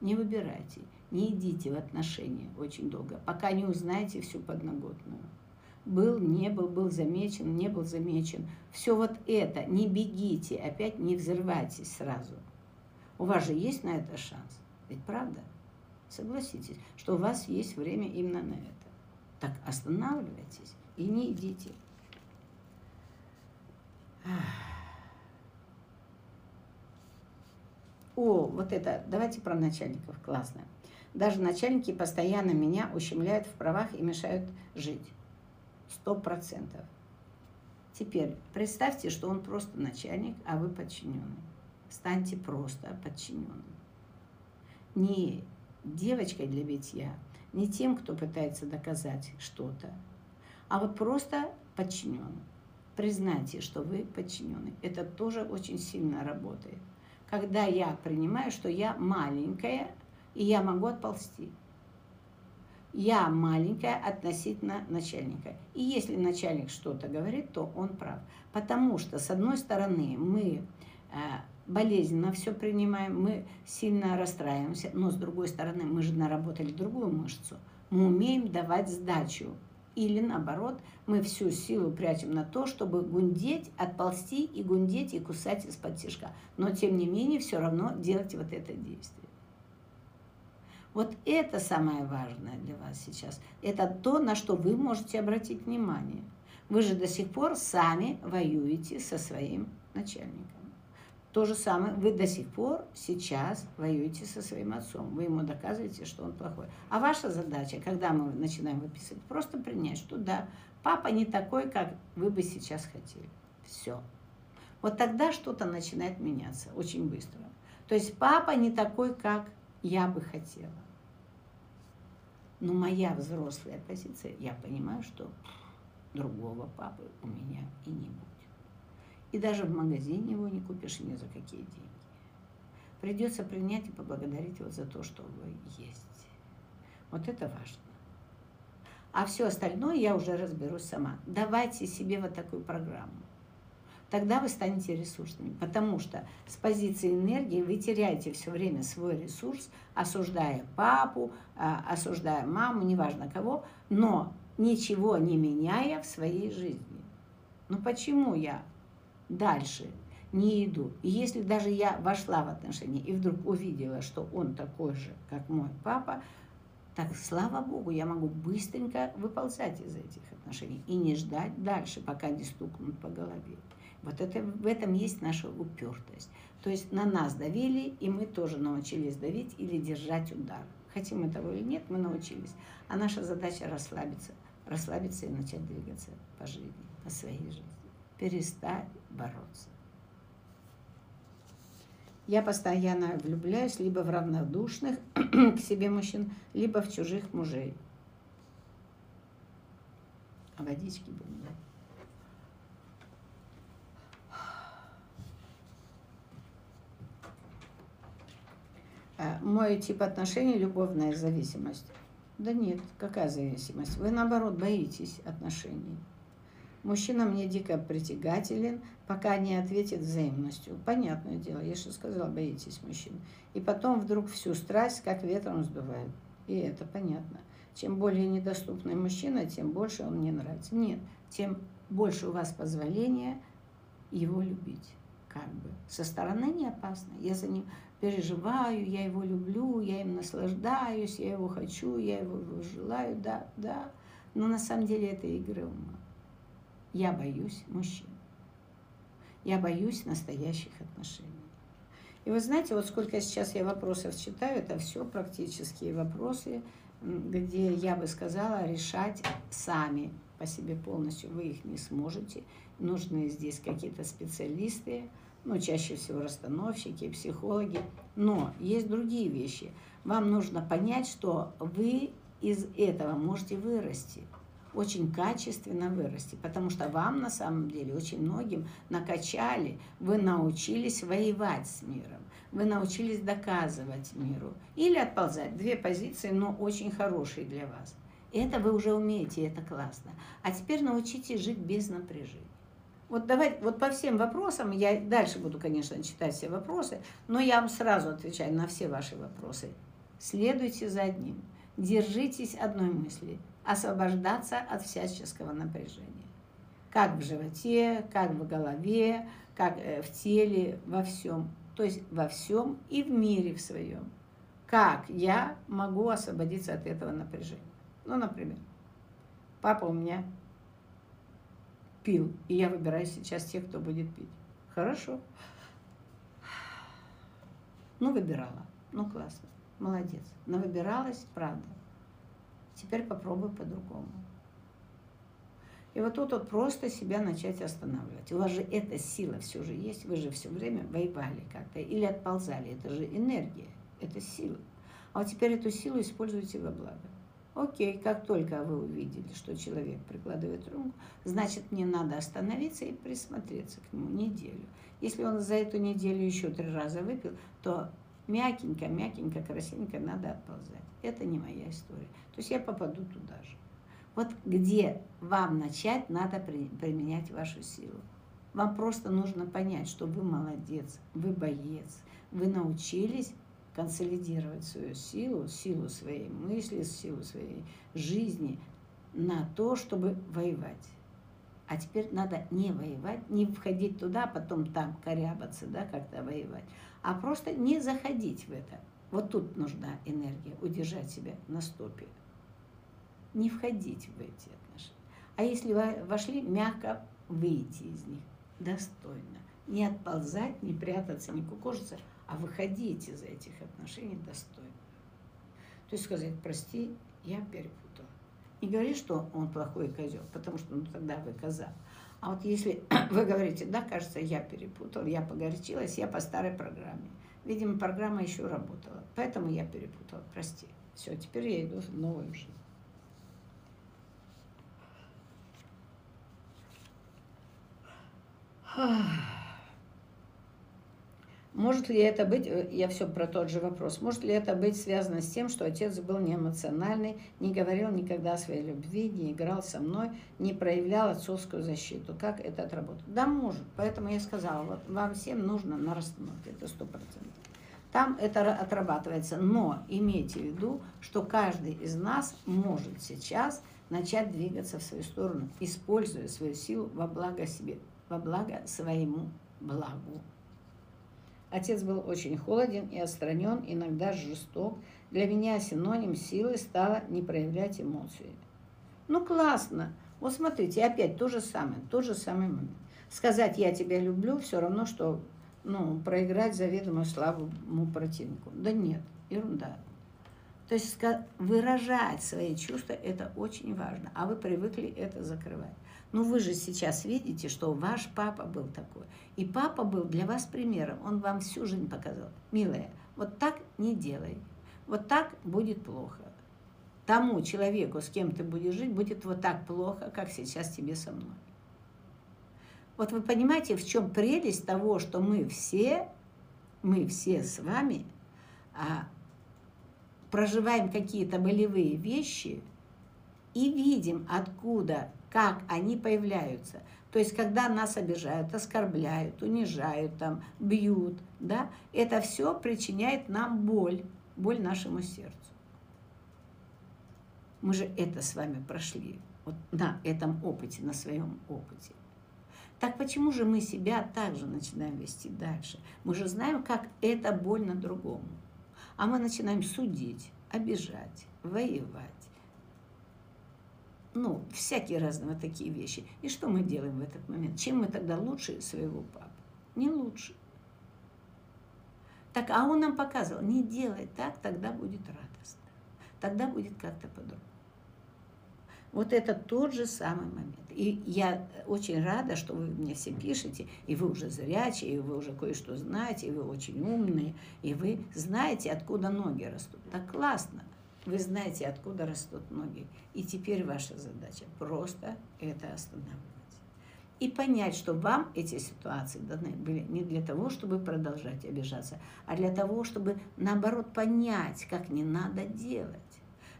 Speaker 1: Не выбирайте, не идите в отношения очень долго, пока не узнаете всю подноготную. Был, не был, был замечен, не был замечен. Все вот это, не бегите, опять не взрывайтесь сразу. У вас же есть на это шанс. Ведь правда? Согласитесь, что у вас есть время именно на это. Так останавливайтесь и не идите. Ах. О, вот это, давайте про начальников, классно. Даже начальники постоянно меня ущемляют в правах и мешают жить. Сто процентов. Теперь представьте, что он просто начальник, а вы подчиненный. Станьте просто подчиненным. Не девочкой для битья, не тем, кто пытается доказать что-то, а вот просто подчиненным. Признайте, что вы подчиненный. Это тоже очень сильно работает когда я принимаю, что я маленькая, и я могу отползти. Я маленькая относительно начальника. И если начальник что-то говорит, то он прав. Потому что, с одной стороны, мы э, болезненно все принимаем, мы сильно расстраиваемся, но с другой стороны, мы же наработали другую мышцу. Мы умеем давать сдачу. Или наоборот, мы всю силу прячем на то, чтобы гундеть, отползти и гундеть и кусать из-под тяжка. Но тем не менее, все равно делать вот это действие. Вот это самое важное для вас сейчас. Это то, на что вы можете обратить внимание. Вы же до сих пор сами воюете со своим начальником. То же самое, вы до сих пор сейчас воюете со своим отцом. Вы ему доказываете, что он плохой. А ваша задача, когда мы начинаем выписывать, просто принять, что да, папа не такой, как вы бы сейчас хотели. Все. Вот тогда что-то начинает меняться очень быстро. То есть папа не такой, как я бы хотела. Но моя взрослая позиция, я понимаю, что другого папы у меня и не будет. И даже в магазине его не купишь ни за какие деньги. Придется принять и поблагодарить его за то, что вы есть. Вот это важно. А все остальное я уже разберусь сама. Давайте себе вот такую программу. Тогда вы станете ресурсными. Потому что с позиции энергии вы теряете все время свой ресурс, осуждая папу, а, осуждая маму, неважно кого, но ничего не меняя в своей жизни. Ну почему я дальше не иду. И если даже я вошла в отношения и вдруг увидела, что он такой же, как мой папа, так, слава Богу, я могу быстренько выползать из этих отношений и не ждать дальше, пока не стукнут по голове. Вот это, в этом есть наша упертость. То есть на нас давили, и мы тоже научились давить или держать удар. Хотим мы того или нет, мы научились. А наша задача расслабиться, расслабиться и начать двигаться по жизни, по своей жизни перестать бороться. Я постоянно влюбляюсь либо в равнодушных к себе мужчин, либо в чужих мужей. А водички дать. А, мой тип отношений – любовная зависимость. Да нет, какая зависимость? Вы, наоборот, боитесь отношений. Мужчина мне дико притягателен, пока не ответит взаимностью. Понятное дело, я же сказала, боитесь мужчин. И потом вдруг всю страсть как ветром сдувает. И это понятно. Чем более недоступный мужчина, тем больше он мне нравится. Нет, тем больше у вас позволения его любить. Как бы. Со стороны не опасно. Я за ним переживаю, я его люблю, я им наслаждаюсь, я его хочу, я его желаю, да, да. Но на самом деле это игры ума. Я боюсь мужчин. Я боюсь настоящих отношений. И вы знаете, вот сколько сейчас я вопросов читаю, это все практические вопросы, где я бы сказала, решать сами по себе полностью вы их не сможете. Нужны здесь какие-то специалисты, ну, чаще всего расстановщики, психологи. Но есть другие вещи. Вам нужно понять, что вы из этого можете вырасти очень качественно вырасти, потому что вам на самом деле очень многим накачали, вы научились воевать с миром, вы научились доказывать миру или отползать. Две позиции, но очень хорошие для вас. Это вы уже умеете, это классно. А теперь научитесь жить без напряжения. Вот давайте, вот по всем вопросам, я дальше буду, конечно, читать все вопросы, но я вам сразу отвечаю на все ваши вопросы. Следуйте за одним. Держитесь одной мысли – освобождаться от всяческого напряжения. Как в животе, как в голове, как э, в теле, во всем. То есть во всем и в мире в своем. Как я могу освободиться от этого напряжения? Ну, например, папа у меня пил, и я выбираю сейчас тех, кто будет пить. Хорошо. Ну, выбирала. Ну, классно. Молодец. Но выбиралась, правда. Теперь попробуй по-другому. И вот тут вот просто себя начать останавливать. У вас же эта сила все же есть, вы же все время воевали как-то или отползали. Это же энергия, это сила. А вот теперь эту силу используйте во благо. Окей, как только вы увидели, что человек прикладывает руку, значит, мне надо остановиться и присмотреться к нему неделю. Если он за эту неделю еще три раза выпил, то мягенько, мягенько, красивенько надо отползать. Это не моя история. То есть я попаду туда же. Вот где вам начать, надо применять вашу силу. Вам просто нужно понять, что вы молодец, вы боец, вы научились консолидировать свою силу, силу своей мысли, силу своей жизни на то, чтобы воевать. А теперь надо не воевать, не входить туда, потом там корябаться, да, как-то воевать, а просто не заходить в это. Вот тут нужна энергия, удержать себя на стопе. Не входить в эти отношения. А если вы вошли, мягко выйти из них достойно. Не отползать, не прятаться, не кукожиться, а выходить из этих отношений достойно. То есть сказать, прости, я перепутал. Не говори, что он плохой козел, потому что ну тогда вы коза. А вот если вы говорите, да, кажется, я перепутал, я погорячилась, я по старой программе. Видимо, программа еще работала. Поэтому я перепутала. Прости. Все, теперь я иду в новую жизнь. Может ли это быть, э, я все про тот же вопрос, может ли это быть связано с тем, что отец был не эмоциональный, не говорил никогда о своей любви, не играл со мной, не проявлял отцовскую защиту? Как это отработать? Да, может. Поэтому я сказала, вот вам всем нужно на расстановке, это сто процентов. Там это отрабатывается, но имейте в виду, что каждый из нас может сейчас начать двигаться в свою сторону, используя свою силу во благо себе, во благо своему благу. Отец был очень холоден и отстранен, иногда жесток. Для меня синоним силы стало не проявлять эмоции. Ну, классно. Вот смотрите, опять то же самое, тот же самый момент. Сказать «я тебя люблю» все равно, что ну, проиграть заведомо слабому противнику. Да нет, ерунда. То есть выражать свои чувства – это очень важно, а вы привыкли это закрывать. Ну вы же сейчас видите, что ваш папа был такой. И папа был для вас примером. Он вам всю жизнь показал. Милая, вот так не делай. Вот так будет плохо. Тому человеку, с кем ты будешь жить, будет вот так плохо, как сейчас тебе со мной. Вот вы понимаете, в чем прелесть того, что мы все, мы все с вами а, проживаем какие-то болевые вещи и видим, откуда как они появляются. То есть, когда нас обижают, оскорбляют, унижают, там, бьют, да, это все причиняет нам боль, боль нашему сердцу. Мы же это с вами прошли, вот на этом опыте, на своем опыте. Так почему же мы себя также начинаем вести дальше? Мы же знаем, как это больно другому. А мы начинаем судить, обижать, воевать ну, всякие разные вот такие вещи. И что мы делаем в этот момент? Чем мы тогда лучше своего папы? Не лучше. Так, а он нам показывал, не делай так, тогда будет радостно. Тогда будет как-то по-другому. Вот это тот же самый момент. И я очень рада, что вы мне все пишете, и вы уже зрячие, и вы уже кое-что знаете, и вы очень умные, и вы знаете, откуда ноги растут. Так классно. Вы знаете, откуда растут ноги. И теперь ваша задача просто это останавливать. И понять, что вам эти ситуации даны были не для того, чтобы продолжать обижаться, а для того, чтобы, наоборот, понять, как не надо делать.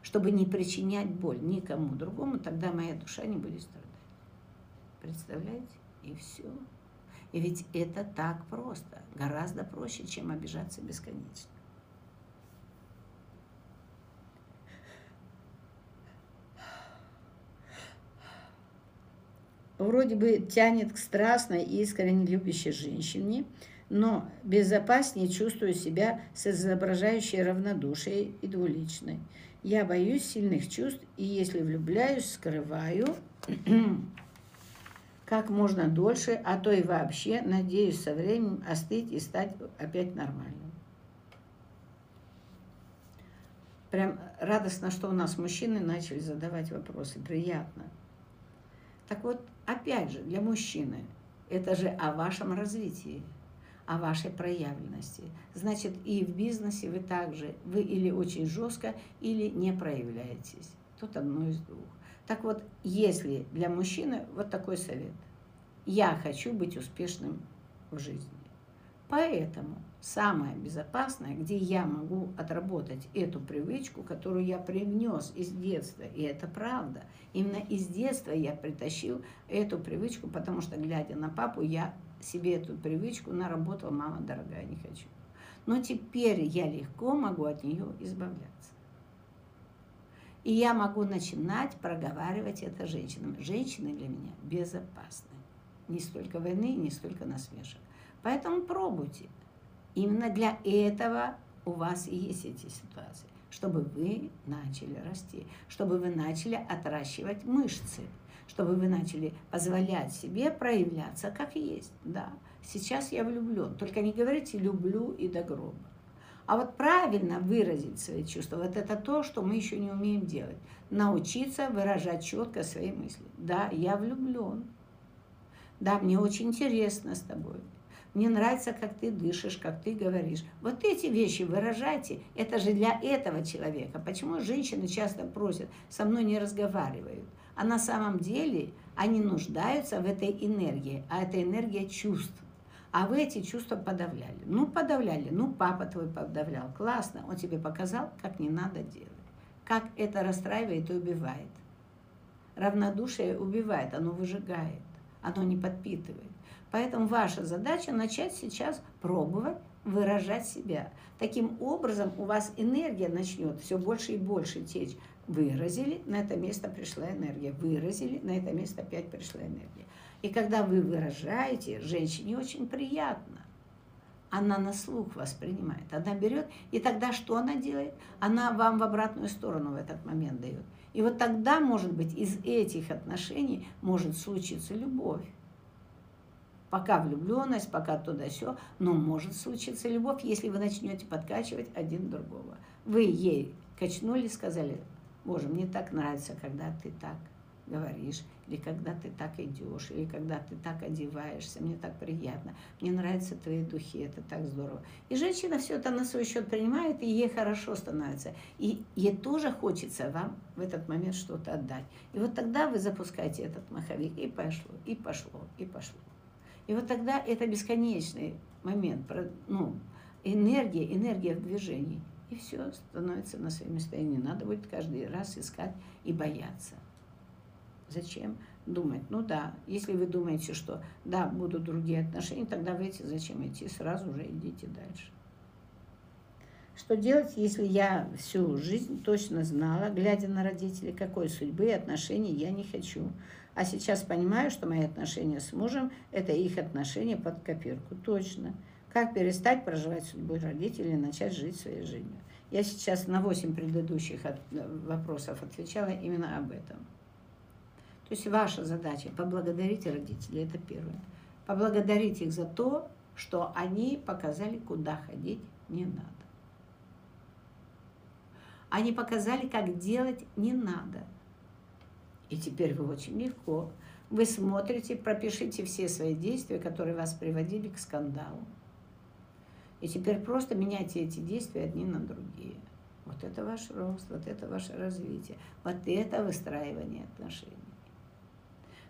Speaker 1: Чтобы не причинять боль никому другому, тогда моя душа не будет страдать. Представляете? И все. И ведь это так просто, гораздо проще, чем обижаться бесконечно. Вроде бы тянет к страстной и искренне любящей женщине, но безопаснее чувствую себя с изображающей равнодушие и двуличной. Я боюсь сильных чувств, и если влюбляюсь, скрываю как можно дольше, а то и вообще, надеюсь со временем остыть и стать опять нормальным. Прям радостно, что у нас мужчины начали задавать вопросы. Приятно. Так вот, опять же, для мужчины это же о вашем развитии, о вашей проявленности. Значит, и в бизнесе вы также, вы или очень жестко, или не проявляетесь. Тут одно из двух. Так вот, если для мужчины вот такой совет. Я хочу быть успешным в жизни. Поэтому самое безопасное, где я могу отработать эту привычку, которую я привнес из детства, и это правда. Именно из детства я притащил эту привычку, потому что, глядя на папу, я себе эту привычку наработал, мама дорогая, не хочу. Но теперь я легко могу от нее избавляться. И я могу начинать проговаривать это женщинам. Женщины для меня безопасны. Не столько войны, не столько насмешек. Поэтому пробуйте. Именно для этого у вас и есть эти ситуации, чтобы вы начали расти, чтобы вы начали отращивать мышцы, чтобы вы начали позволять себе проявляться как есть. Да, Сейчас я влюблен. Только не говорите «люблю» и до гроба. А вот правильно выразить свои чувства, вот это то, что мы еще не умеем делать. Научиться выражать четко свои мысли. Да, я влюблен. Да, мне очень интересно с тобой. Мне нравится, как ты дышишь, как ты говоришь. Вот эти вещи выражайте. Это же для этого человека. Почему женщины часто просят, со мной не разговаривают? А на самом деле они нуждаются в этой энергии. А это энергия чувств. А вы эти чувства подавляли. Ну, подавляли. Ну, папа твой подавлял. Классно. Он тебе показал, как не надо делать. Как это расстраивает и убивает. Равнодушие убивает, оно выжигает, оно не подпитывает. Поэтому ваша задача начать сейчас пробовать выражать себя. Таким образом у вас энергия начнет все больше и больше течь. Выразили, на это место пришла энергия. Выразили, на это место опять пришла энергия. И когда вы выражаете, женщине очень приятно. Она на слух воспринимает. Она берет, и тогда что она делает? Она вам в обратную сторону в этот момент дает. И вот тогда, может быть, из этих отношений может случиться любовь. Пока влюбленность, пока туда все, но может случиться любовь, если вы начнете подкачивать один другого. Вы ей качнули, сказали, Боже, мне так нравится, когда ты так говоришь, или когда ты так идешь, или когда ты так одеваешься, мне так приятно, мне нравятся твои духи, это так здорово. И женщина все это на свой счет принимает, и ей хорошо становится. И ей тоже хочется вам в этот момент что-то отдать. И вот тогда вы запускаете этот маховик, и пошло, и пошло, и пошло. И вот тогда это бесконечный момент, ну, энергия, энергия в движении. И все становится на свои места. И не надо будет каждый раз искать и бояться. Зачем думать? Ну да, если вы думаете, что да, будут другие отношения, тогда вы эти зачем идти? Сразу же идите дальше. Что делать, если я всю жизнь точно знала, глядя на родителей, какой судьбы и отношений я не хочу? А сейчас понимаю, что мои отношения с мужем – это их отношения под копирку. Точно. Как перестать проживать судьбу родителей и начать жить своей жизнью? Я сейчас на 8 предыдущих вопросов отвечала именно об этом. То есть ваша задача – поблагодарить родителей, это первое. Поблагодарить их за то, что они показали, куда ходить не надо. Они показали, как делать не надо – и теперь вы очень легко. Вы смотрите, пропишите все свои действия, которые вас приводили к скандалу. И теперь просто меняйте эти действия одни на другие. Вот это ваш рост, вот это ваше развитие, вот это выстраивание отношений.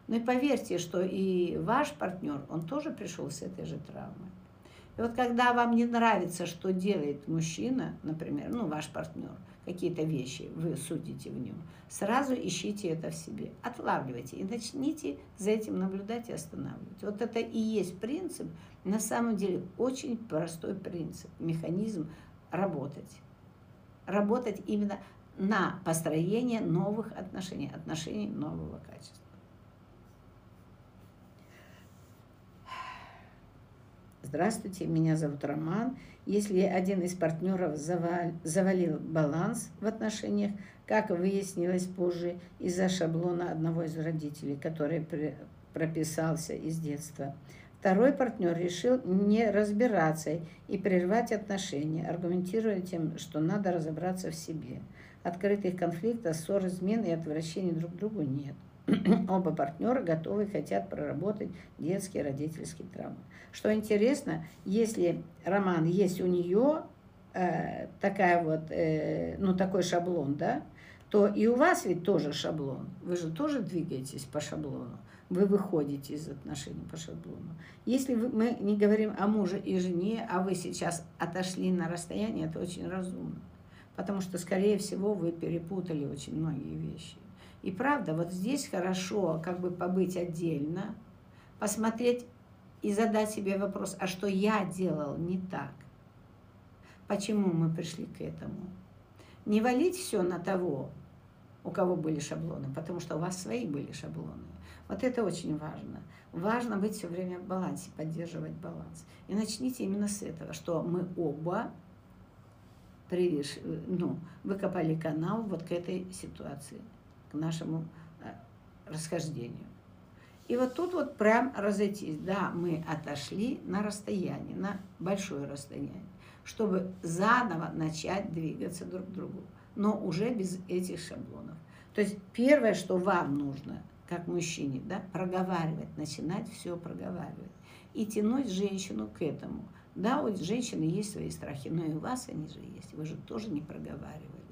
Speaker 1: Ну и поверьте, что и ваш партнер, он тоже пришел с этой же травмой. И вот когда вам не нравится, что делает мужчина, например, ну ваш партнер – какие-то вещи вы судите в нем, сразу ищите это в себе, отлавливайте и начните за этим наблюдать и останавливать. Вот это и есть принцип, на самом деле очень простой принцип, механизм работать. Работать именно на построение новых отношений, отношений нового качества. Здравствуйте, меня зовут Роман. Если один из партнеров завалил баланс в отношениях, как выяснилось позже, из-за шаблона одного из родителей, который прописался из детства. Второй партнер решил не разбираться и прервать отношения, аргументируя тем, что надо разобраться в себе. Открытых конфликтов, ссор, измен и отвращений друг к другу нет. Оба партнера готовы и хотят проработать детские родительские травмы. Что интересно, если роман есть у нее э, такая вот, э, ну такой шаблон, да, то и у вас ведь тоже шаблон. Вы же тоже двигаетесь по шаблону. Вы выходите из отношений по шаблону. Если вы, мы не говорим о муже и жене, а вы сейчас отошли на расстояние, это очень разумно. Потому что, скорее всего, вы перепутали очень многие вещи. И правда, вот здесь хорошо как бы побыть отдельно, посмотреть и задать себе вопрос, а что я делал не так? Почему мы пришли к этому? Не валить все на того, у кого были шаблоны, потому что у вас свои были шаблоны. Вот это очень важно. Важно быть все время в балансе, поддерживать баланс. И начните именно с этого, что мы оба привеш, ну, выкопали канал вот к этой ситуации нашему э, расхождению. И вот тут вот прям разойтись. Да, мы отошли на расстояние, на большое расстояние, чтобы заново начать двигаться друг к другу, но уже без этих шаблонов. То есть первое, что вам нужно, как мужчине, да, проговаривать, начинать все проговаривать и тянуть женщину к этому. Да, у женщины есть свои страхи, но и у вас они же есть. Вы же тоже не проговаривали.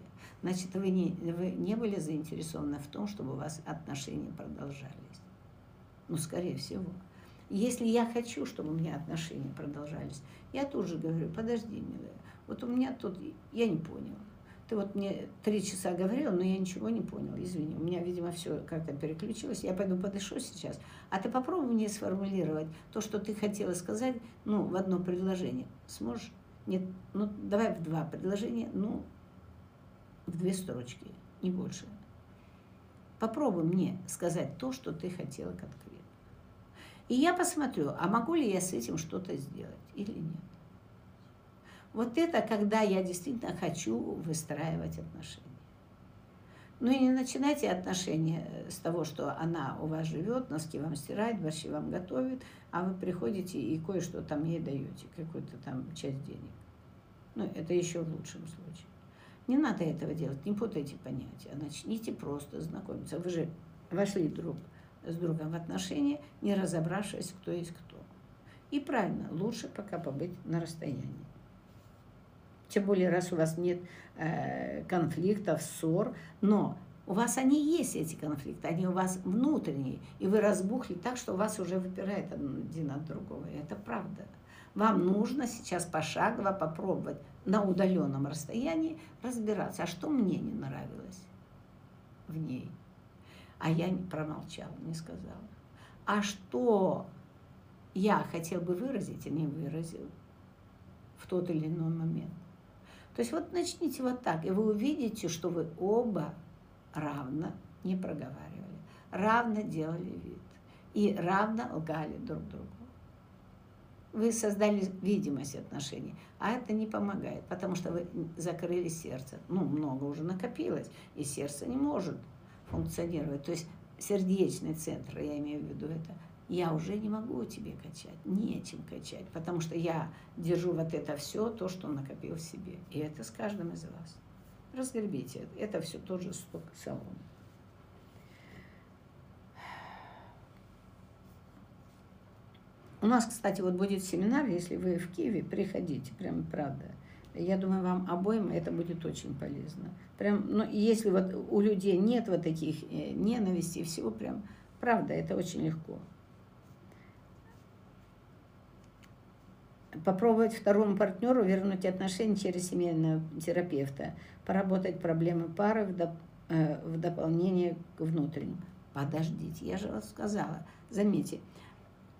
Speaker 1: Значит, вы не, вы не были заинтересованы в том, чтобы у вас отношения продолжались. Ну, скорее всего. Если я хочу, чтобы у меня отношения продолжались, я тоже говорю, подожди, милая, вот у меня тут, я не поняла. Ты вот мне три часа говорила, но я ничего не понял, извини. У меня, видимо, все как-то переключилось. Я пойду подышу сейчас. А ты попробуй мне сформулировать то, что ты хотела сказать, ну, в одно предложение. Сможешь? Нет, ну, давай в два предложения, ну, в две строчки, не больше. Попробуй мне сказать то, что ты хотела конкретно. И я посмотрю, а могу ли я с этим что-то сделать или нет. Вот это когда я действительно хочу выстраивать отношения. Ну и не начинайте отношения с того, что она у вас живет, носки вам стирает, борщи вам готовит, а вы приходите и кое-что там ей даете, какую-то там часть денег. Ну, это еще в лучшем случае. Не надо этого делать, не путайте понятия. Начните просто знакомиться. Вы же вошли друг с другом в отношения, не разобравшись, кто есть кто. И правильно, лучше пока побыть на расстоянии. Тем более, раз у вас нет э, конфликтов, ссор, но у вас они есть, эти конфликты, они у вас внутренние, и вы разбухли так, что вас уже выпирает один от другого. И это правда. Вам нужно сейчас пошагово попробовать на удаленном расстоянии разбираться, а что мне не нравилось в ней. А я не промолчала, не сказала. А что я хотел бы выразить, а не выразил в тот или иной момент. То есть вот начните вот так, и вы увидите, что вы оба равно не проговаривали, равно делали вид и равно лгали друг другу. Вы создали видимость отношений, а это не помогает, потому что вы закрыли сердце. Ну, много уже накопилось, и сердце не может функционировать. То есть сердечный центр, я имею в виду это, я уже не могу тебе качать, нечем качать, потому что я держу вот это все, то, что накопил в себе. И это с каждым из вас. Разгребите, это все тоже сток салон. У нас, кстати, вот будет семинар, если вы в Киеве, приходите, прям правда. Я думаю, вам обоим это будет очень полезно. Прям, ну, если вот у людей нет вот таких э, ненависти всего, прям, правда, это очень легко. попробовать второму партнеру вернуть отношения через семейного терапевта, поработать проблемы пары в, доп, э, в дополнение к внутренним. Подождите, я же вас сказала. Заметьте,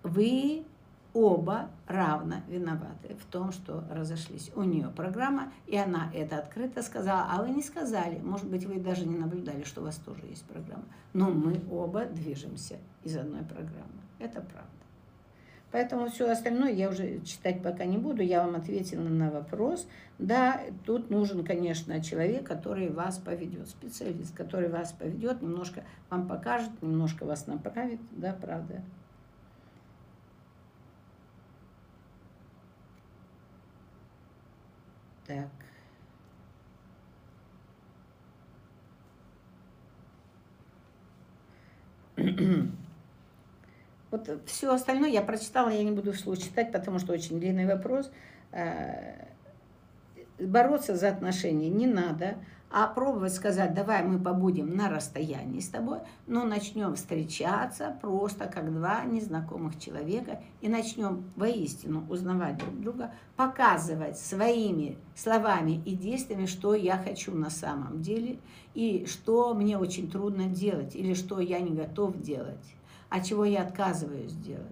Speaker 1: вы оба равно виноваты в том, что разошлись. У нее программа, и она это открыто сказала, а вы не сказали. Может быть, вы даже не наблюдали, что у вас тоже есть программа. Но мы оба движемся из одной программы. Это правда. Поэтому все остальное я уже читать пока не буду. Я вам ответила на вопрос. Да, тут нужен, конечно, человек, который вас поведет, специалист, который вас поведет, немножко вам покажет, немножко вас направит. Да, правда. Так. Вот все остальное я прочитала, я не буду вслух читать, потому что очень длинный вопрос. Э, бороться за отношения не надо, а пробовать сказать, давай мы побудем на расстоянии с тобой, но начнем встречаться просто как два незнакомых человека и начнем воистину узнавать друг друга, показывать своими словами и действиями, что я хочу на самом деле и что мне очень трудно делать или что я не готов делать а чего я отказываюсь делать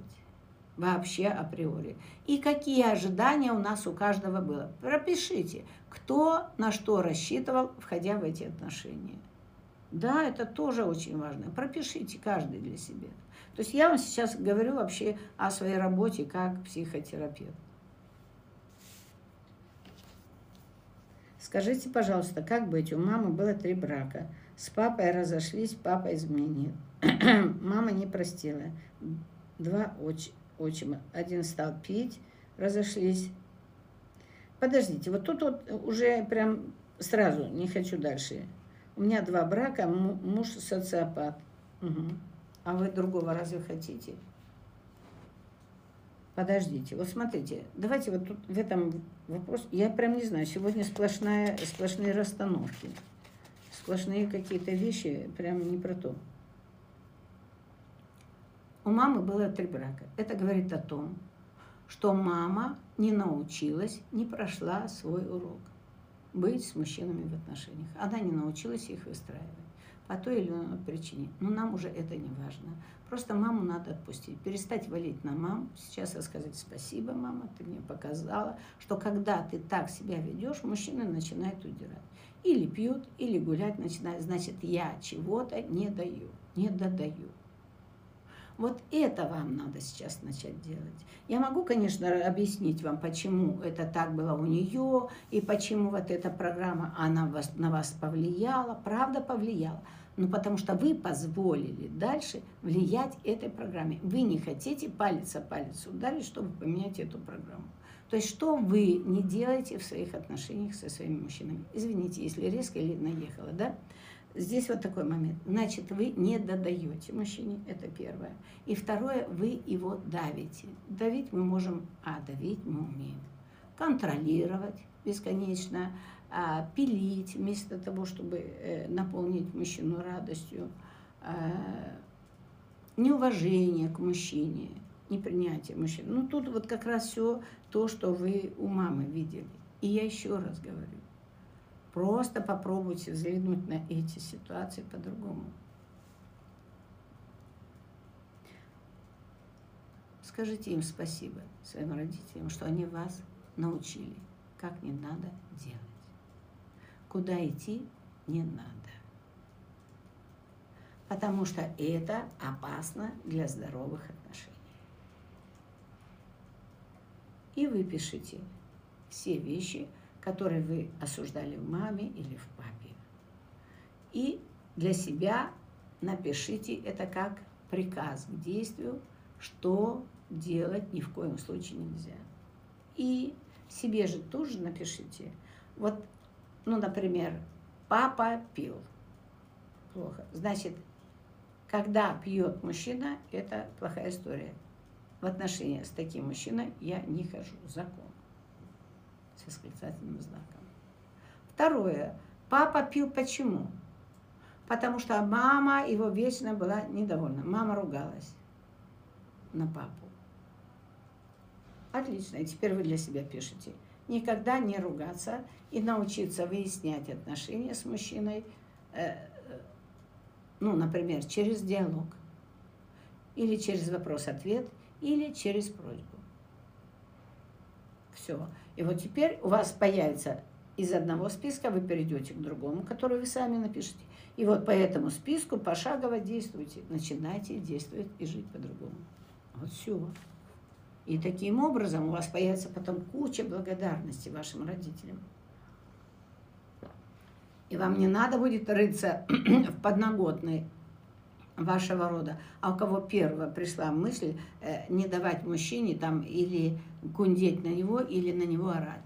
Speaker 1: вообще априори. И какие ожидания у нас у каждого было. Пропишите, кто на что рассчитывал, входя в эти отношения. Да, это тоже очень важно. Пропишите каждый для себя. То есть я вам сейчас говорю вообще о своей работе как психотерапевт. Скажите, пожалуйста, как быть? У мамы было три брака. С папой разошлись, папа изменил. Мама не простила. Два оч, отчима. Один стал пить, разошлись. Подождите, вот тут вот уже прям сразу, не хочу дальше. У меня два брака, муж социопат. Угу. А вы другого разве хотите? Подождите, вот смотрите, давайте вот тут в этом вопросе, я прям не знаю, сегодня сплошная, сплошные расстановки, сплошные какие-то вещи, прям не про то. У мамы было три брака. Это говорит о том, что мама не научилась, не прошла свой урок быть с мужчинами в отношениях. Она не научилась их выстраивать по той или иной причине. Но нам уже это не важно. Просто маму надо отпустить, перестать валить на маму. Сейчас рассказать спасибо, мама, ты мне показала, что когда ты так себя ведешь, мужчина начинает удирать. Или пьют, или гулять начинает. Значит, я чего-то не даю, не додаю. Вот это вам надо сейчас начать делать. Я могу, конечно, объяснить вам, почему это так было у нее, и почему вот эта программа, она вас, на вас повлияла, правда повлияла. Но потому что вы позволили дальше влиять этой программе. Вы не хотите палец о палец ударить, чтобы поменять эту программу. То есть что вы не делаете в своих отношениях со своими мужчинами? Извините, если резко или наехала, да? Здесь вот такой момент. Значит, вы не додаете мужчине, это первое. И второе, вы его давите. Давить мы можем, а давить мы умеем. Контролировать бесконечно, а, пилить вместо того, чтобы э, наполнить мужчину радостью, а, неуважение к мужчине, непринятие мужчины. Ну, тут вот как раз все то, что вы у мамы видели. И я еще раз говорю, Просто попробуйте взглянуть на эти ситуации по-другому. Скажите им спасибо, своим родителям, что они вас научили, как не надо делать. Куда идти не надо. Потому что это опасно для здоровых отношений. И выпишите все вещи, которые вы осуждали в маме или в папе. И для себя напишите это как приказ к действию, что делать ни в коем случае нельзя. И себе же тоже напишите. Вот, ну, например, папа пил. Плохо. Значит, когда пьет мужчина, это плохая история. В отношении с таким мужчиной я не хожу. Закон с восклицательным знаком. Второе. Папа пил почему? Потому что мама его вечно была недовольна. Мама ругалась на папу. Отлично. И теперь вы для себя пишете. Никогда не ругаться и научиться выяснять отношения с мужчиной, э, ну, например, через диалог, или через вопрос-ответ, или через просьбу. Все. И вот теперь у вас появится из одного списка, вы перейдете к другому, который вы сами напишите. И вот по этому списку пошагово действуйте. Начинайте действовать и жить по-другому. Вот все. И таким образом у вас появится потом куча благодарности вашим родителям. И вам не надо будет рыться в подноготной вашего рода. А у кого первого пришла мысль э, не давать мужчине там или гундеть на него, или на него орать.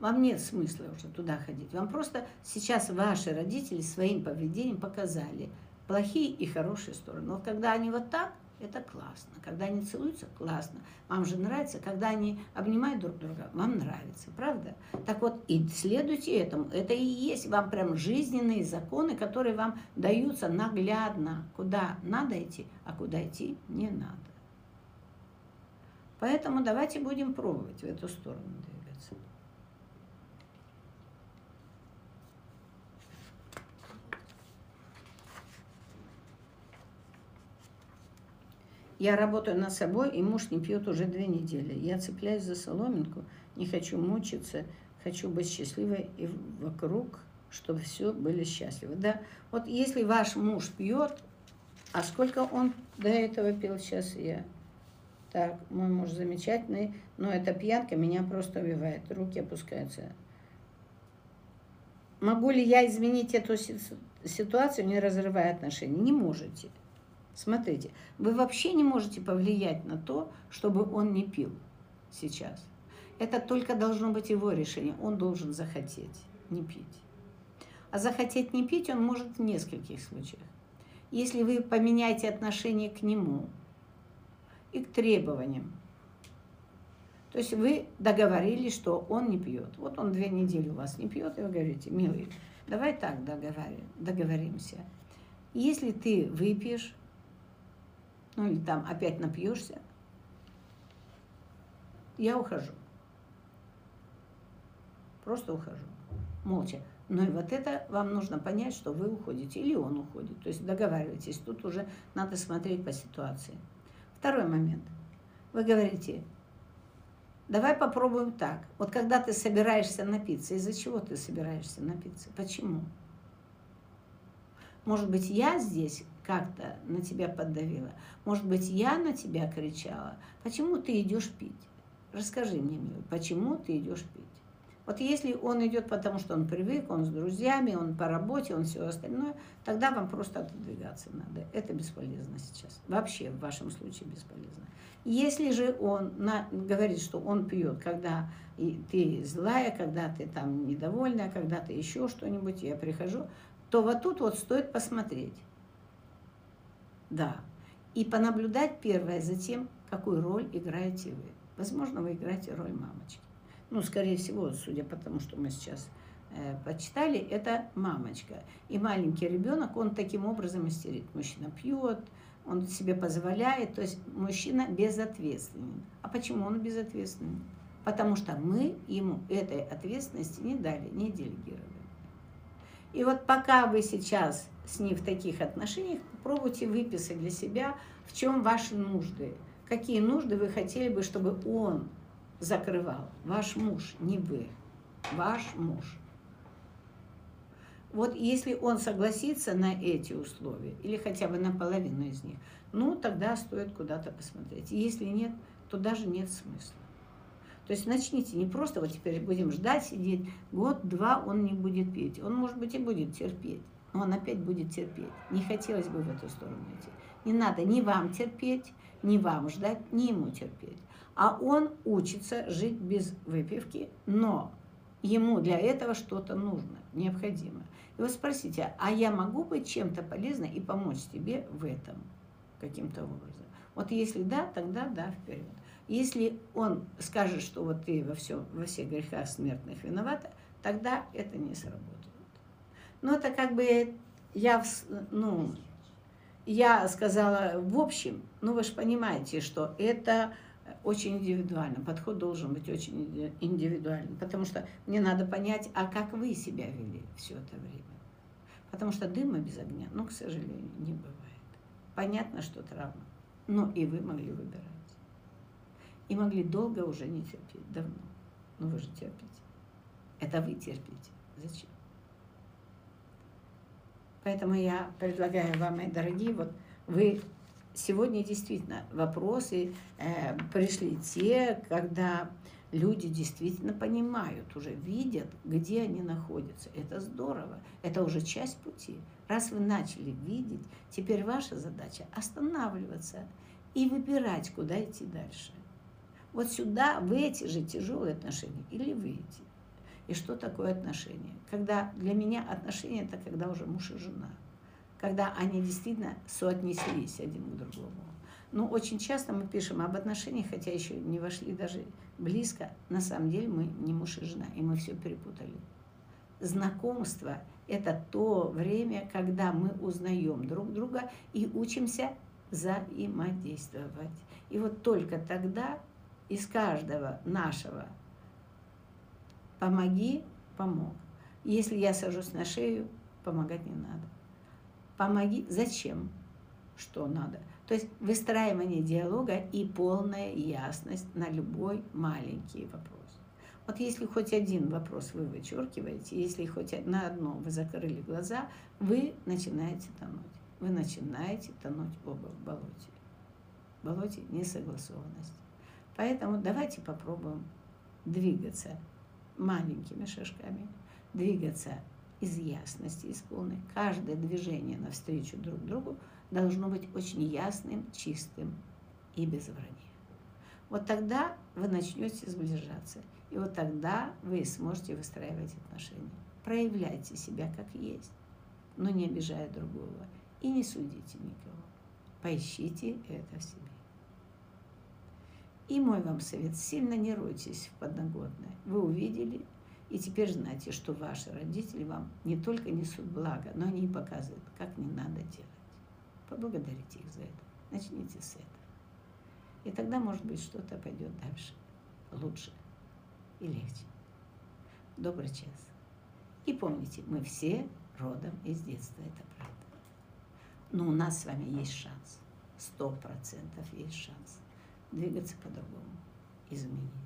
Speaker 1: Вам нет смысла уже туда ходить. Вам просто сейчас ваши родители своим поведением показали плохие и хорошие стороны. Вот когда они вот так, это классно. Когда они целуются, классно. Вам же нравится, когда они обнимают друг друга, вам нравится, правда? Так вот, и следуйте этому. Это и есть вам прям жизненные законы, которые вам даются наглядно, куда надо идти, а куда идти не надо. Поэтому давайте будем пробовать в эту сторону двигаться. Я работаю над собой, и муж не пьет уже две недели. Я цепляюсь за соломинку, не хочу мучиться, хочу быть счастливой и вокруг, чтобы все были счастливы. Да, вот если ваш муж пьет, а сколько он до этого пил, сейчас я... Так, мой муж замечательный, но эта пьянка меня просто убивает, руки опускаются. могу ли я изменить эту ситуацию, не разрывая отношения? Не можете. Смотрите, вы вообще не можете повлиять на то, чтобы он не пил сейчас. Это только должно быть его решение. Он должен захотеть не пить. А захотеть не пить он может в нескольких случаях. Если вы поменяете отношение к нему и к требованиям, то есть вы договорились, что он не пьет. Вот он две недели у вас не пьет, и вы говорите, милый, давай так договорим, договоримся. Если ты выпьешь, ну или там опять напьешься, я ухожу. Просто ухожу. Молча. Но и вот это вам нужно понять, что вы уходите или он уходит. То есть договаривайтесь. Тут уже надо смотреть по ситуации. Второй момент. Вы говорите, давай попробуем так. Вот когда ты собираешься напиться, из-за чего ты собираешься напиться? Почему? Может быть, я здесь как-то на тебя поддавила? Может быть, я на тебя кричала? Почему ты идешь пить? Расскажи мне, почему ты идешь пить? Вот если он идет потому, что он привык, он с друзьями, он по работе, он все остальное, тогда вам просто отодвигаться надо. Это бесполезно сейчас. Вообще в вашем случае бесполезно. Если же он на, говорит, что он пьет, когда и ты злая, когда ты там недовольная, когда ты еще что-нибудь, я прихожу, то вот тут вот стоит посмотреть. Да. И понаблюдать первое за тем, какую роль играете вы. Возможно, вы играете роль мамочки ну, скорее всего, судя по тому, что мы сейчас э, почитали, это мамочка. И маленький ребенок, он таким образом истерит. Мужчина пьет, он себе позволяет, то есть мужчина безответственен. А почему он безответственен? Потому что мы ему этой ответственности не дали, не делегировали. И вот пока вы сейчас с ним в таких отношениях, попробуйте выписать для себя, в чем ваши нужды, какие нужды вы хотели бы, чтобы он закрывал. Ваш муж, не вы. Ваш муж. Вот если он согласится на эти условия, или хотя бы на половину из них, ну, тогда стоит куда-то посмотреть. Если нет, то даже нет смысла. То есть начните не просто вот теперь будем ждать, сидеть, год-два он не будет петь. Он, может быть, и будет терпеть, но он опять будет терпеть. Не хотелось бы в эту сторону идти. Не надо ни вам терпеть, ни вам ждать, ни ему терпеть а он учится жить без выпивки, но ему для этого что-то нужно, необходимо. И вы спросите, а я могу быть чем-то полезной и помочь тебе в этом каким-то образом? Вот если да, тогда да, вперед. Если он скажет, что вот ты во, всем, во всех грехах смертных виновата, тогда это не сработает. Но это как бы я, ну, я сказала в общем, ну вы же понимаете, что это очень индивидуально. Подход должен быть очень индивидуальный, потому что мне надо понять, а как вы себя вели все это время. Потому что дыма без огня, ну, к сожалению, не бывает. Понятно, что травма, но и вы могли выбирать. И могли долго уже не терпеть, давно. Но вы же терпите. Это вы терпите. Зачем? Поэтому я предлагаю вам, мои дорогие, вот вы сегодня действительно вопросы э, пришли те, когда люди действительно понимают, уже видят, где они находятся. Это здорово, это уже часть пути. Раз вы начали видеть, теперь ваша задача останавливаться и выбирать, куда идти дальше. Вот сюда, в эти же тяжелые отношения или выйти. И что такое отношения? Когда для меня отношения это когда уже муж и жена – когда они действительно соотнеслись один к другому. Но очень часто мы пишем об отношениях, хотя еще не вошли даже близко. На самом деле мы не муж и жена, и мы все перепутали. Знакомство – это то время, когда мы узнаем друг друга и учимся взаимодействовать. И вот только тогда из каждого нашего «помоги» – помог. Если я сажусь на шею, помогать не надо помоги, зачем, что надо. То есть выстраивание диалога и полная ясность на любой маленький вопрос. Вот если хоть один вопрос вы вычеркиваете, если хоть на одно вы закрыли глаза, вы начинаете тонуть. Вы начинаете тонуть оба в болоте. В болоте несогласованности. Поэтому давайте попробуем двигаться маленькими шажками, двигаться из ясности, из. Каждое движение навстречу друг другу должно быть очень ясным, чистым и без вранья. Вот тогда вы начнете сближаться. И вот тогда вы сможете выстраивать отношения. Проявляйте себя как есть, но не обижая другого. И не судите никого. Поищите это в себе. И мой вам совет, сильно не ройтесь в подноготное. Вы увидели, и теперь знаете, что ваши родители вам не только несут благо, но они и показывают, как не надо делать. Поблагодарите их за это. Начните с этого. И тогда, может быть, что-то пойдет дальше, лучше и легче. Добрый час. И помните, мы все родом из детства, это правда. Но у нас с вами есть шанс. Сто процентов есть шанс двигаться по-другому, изменить.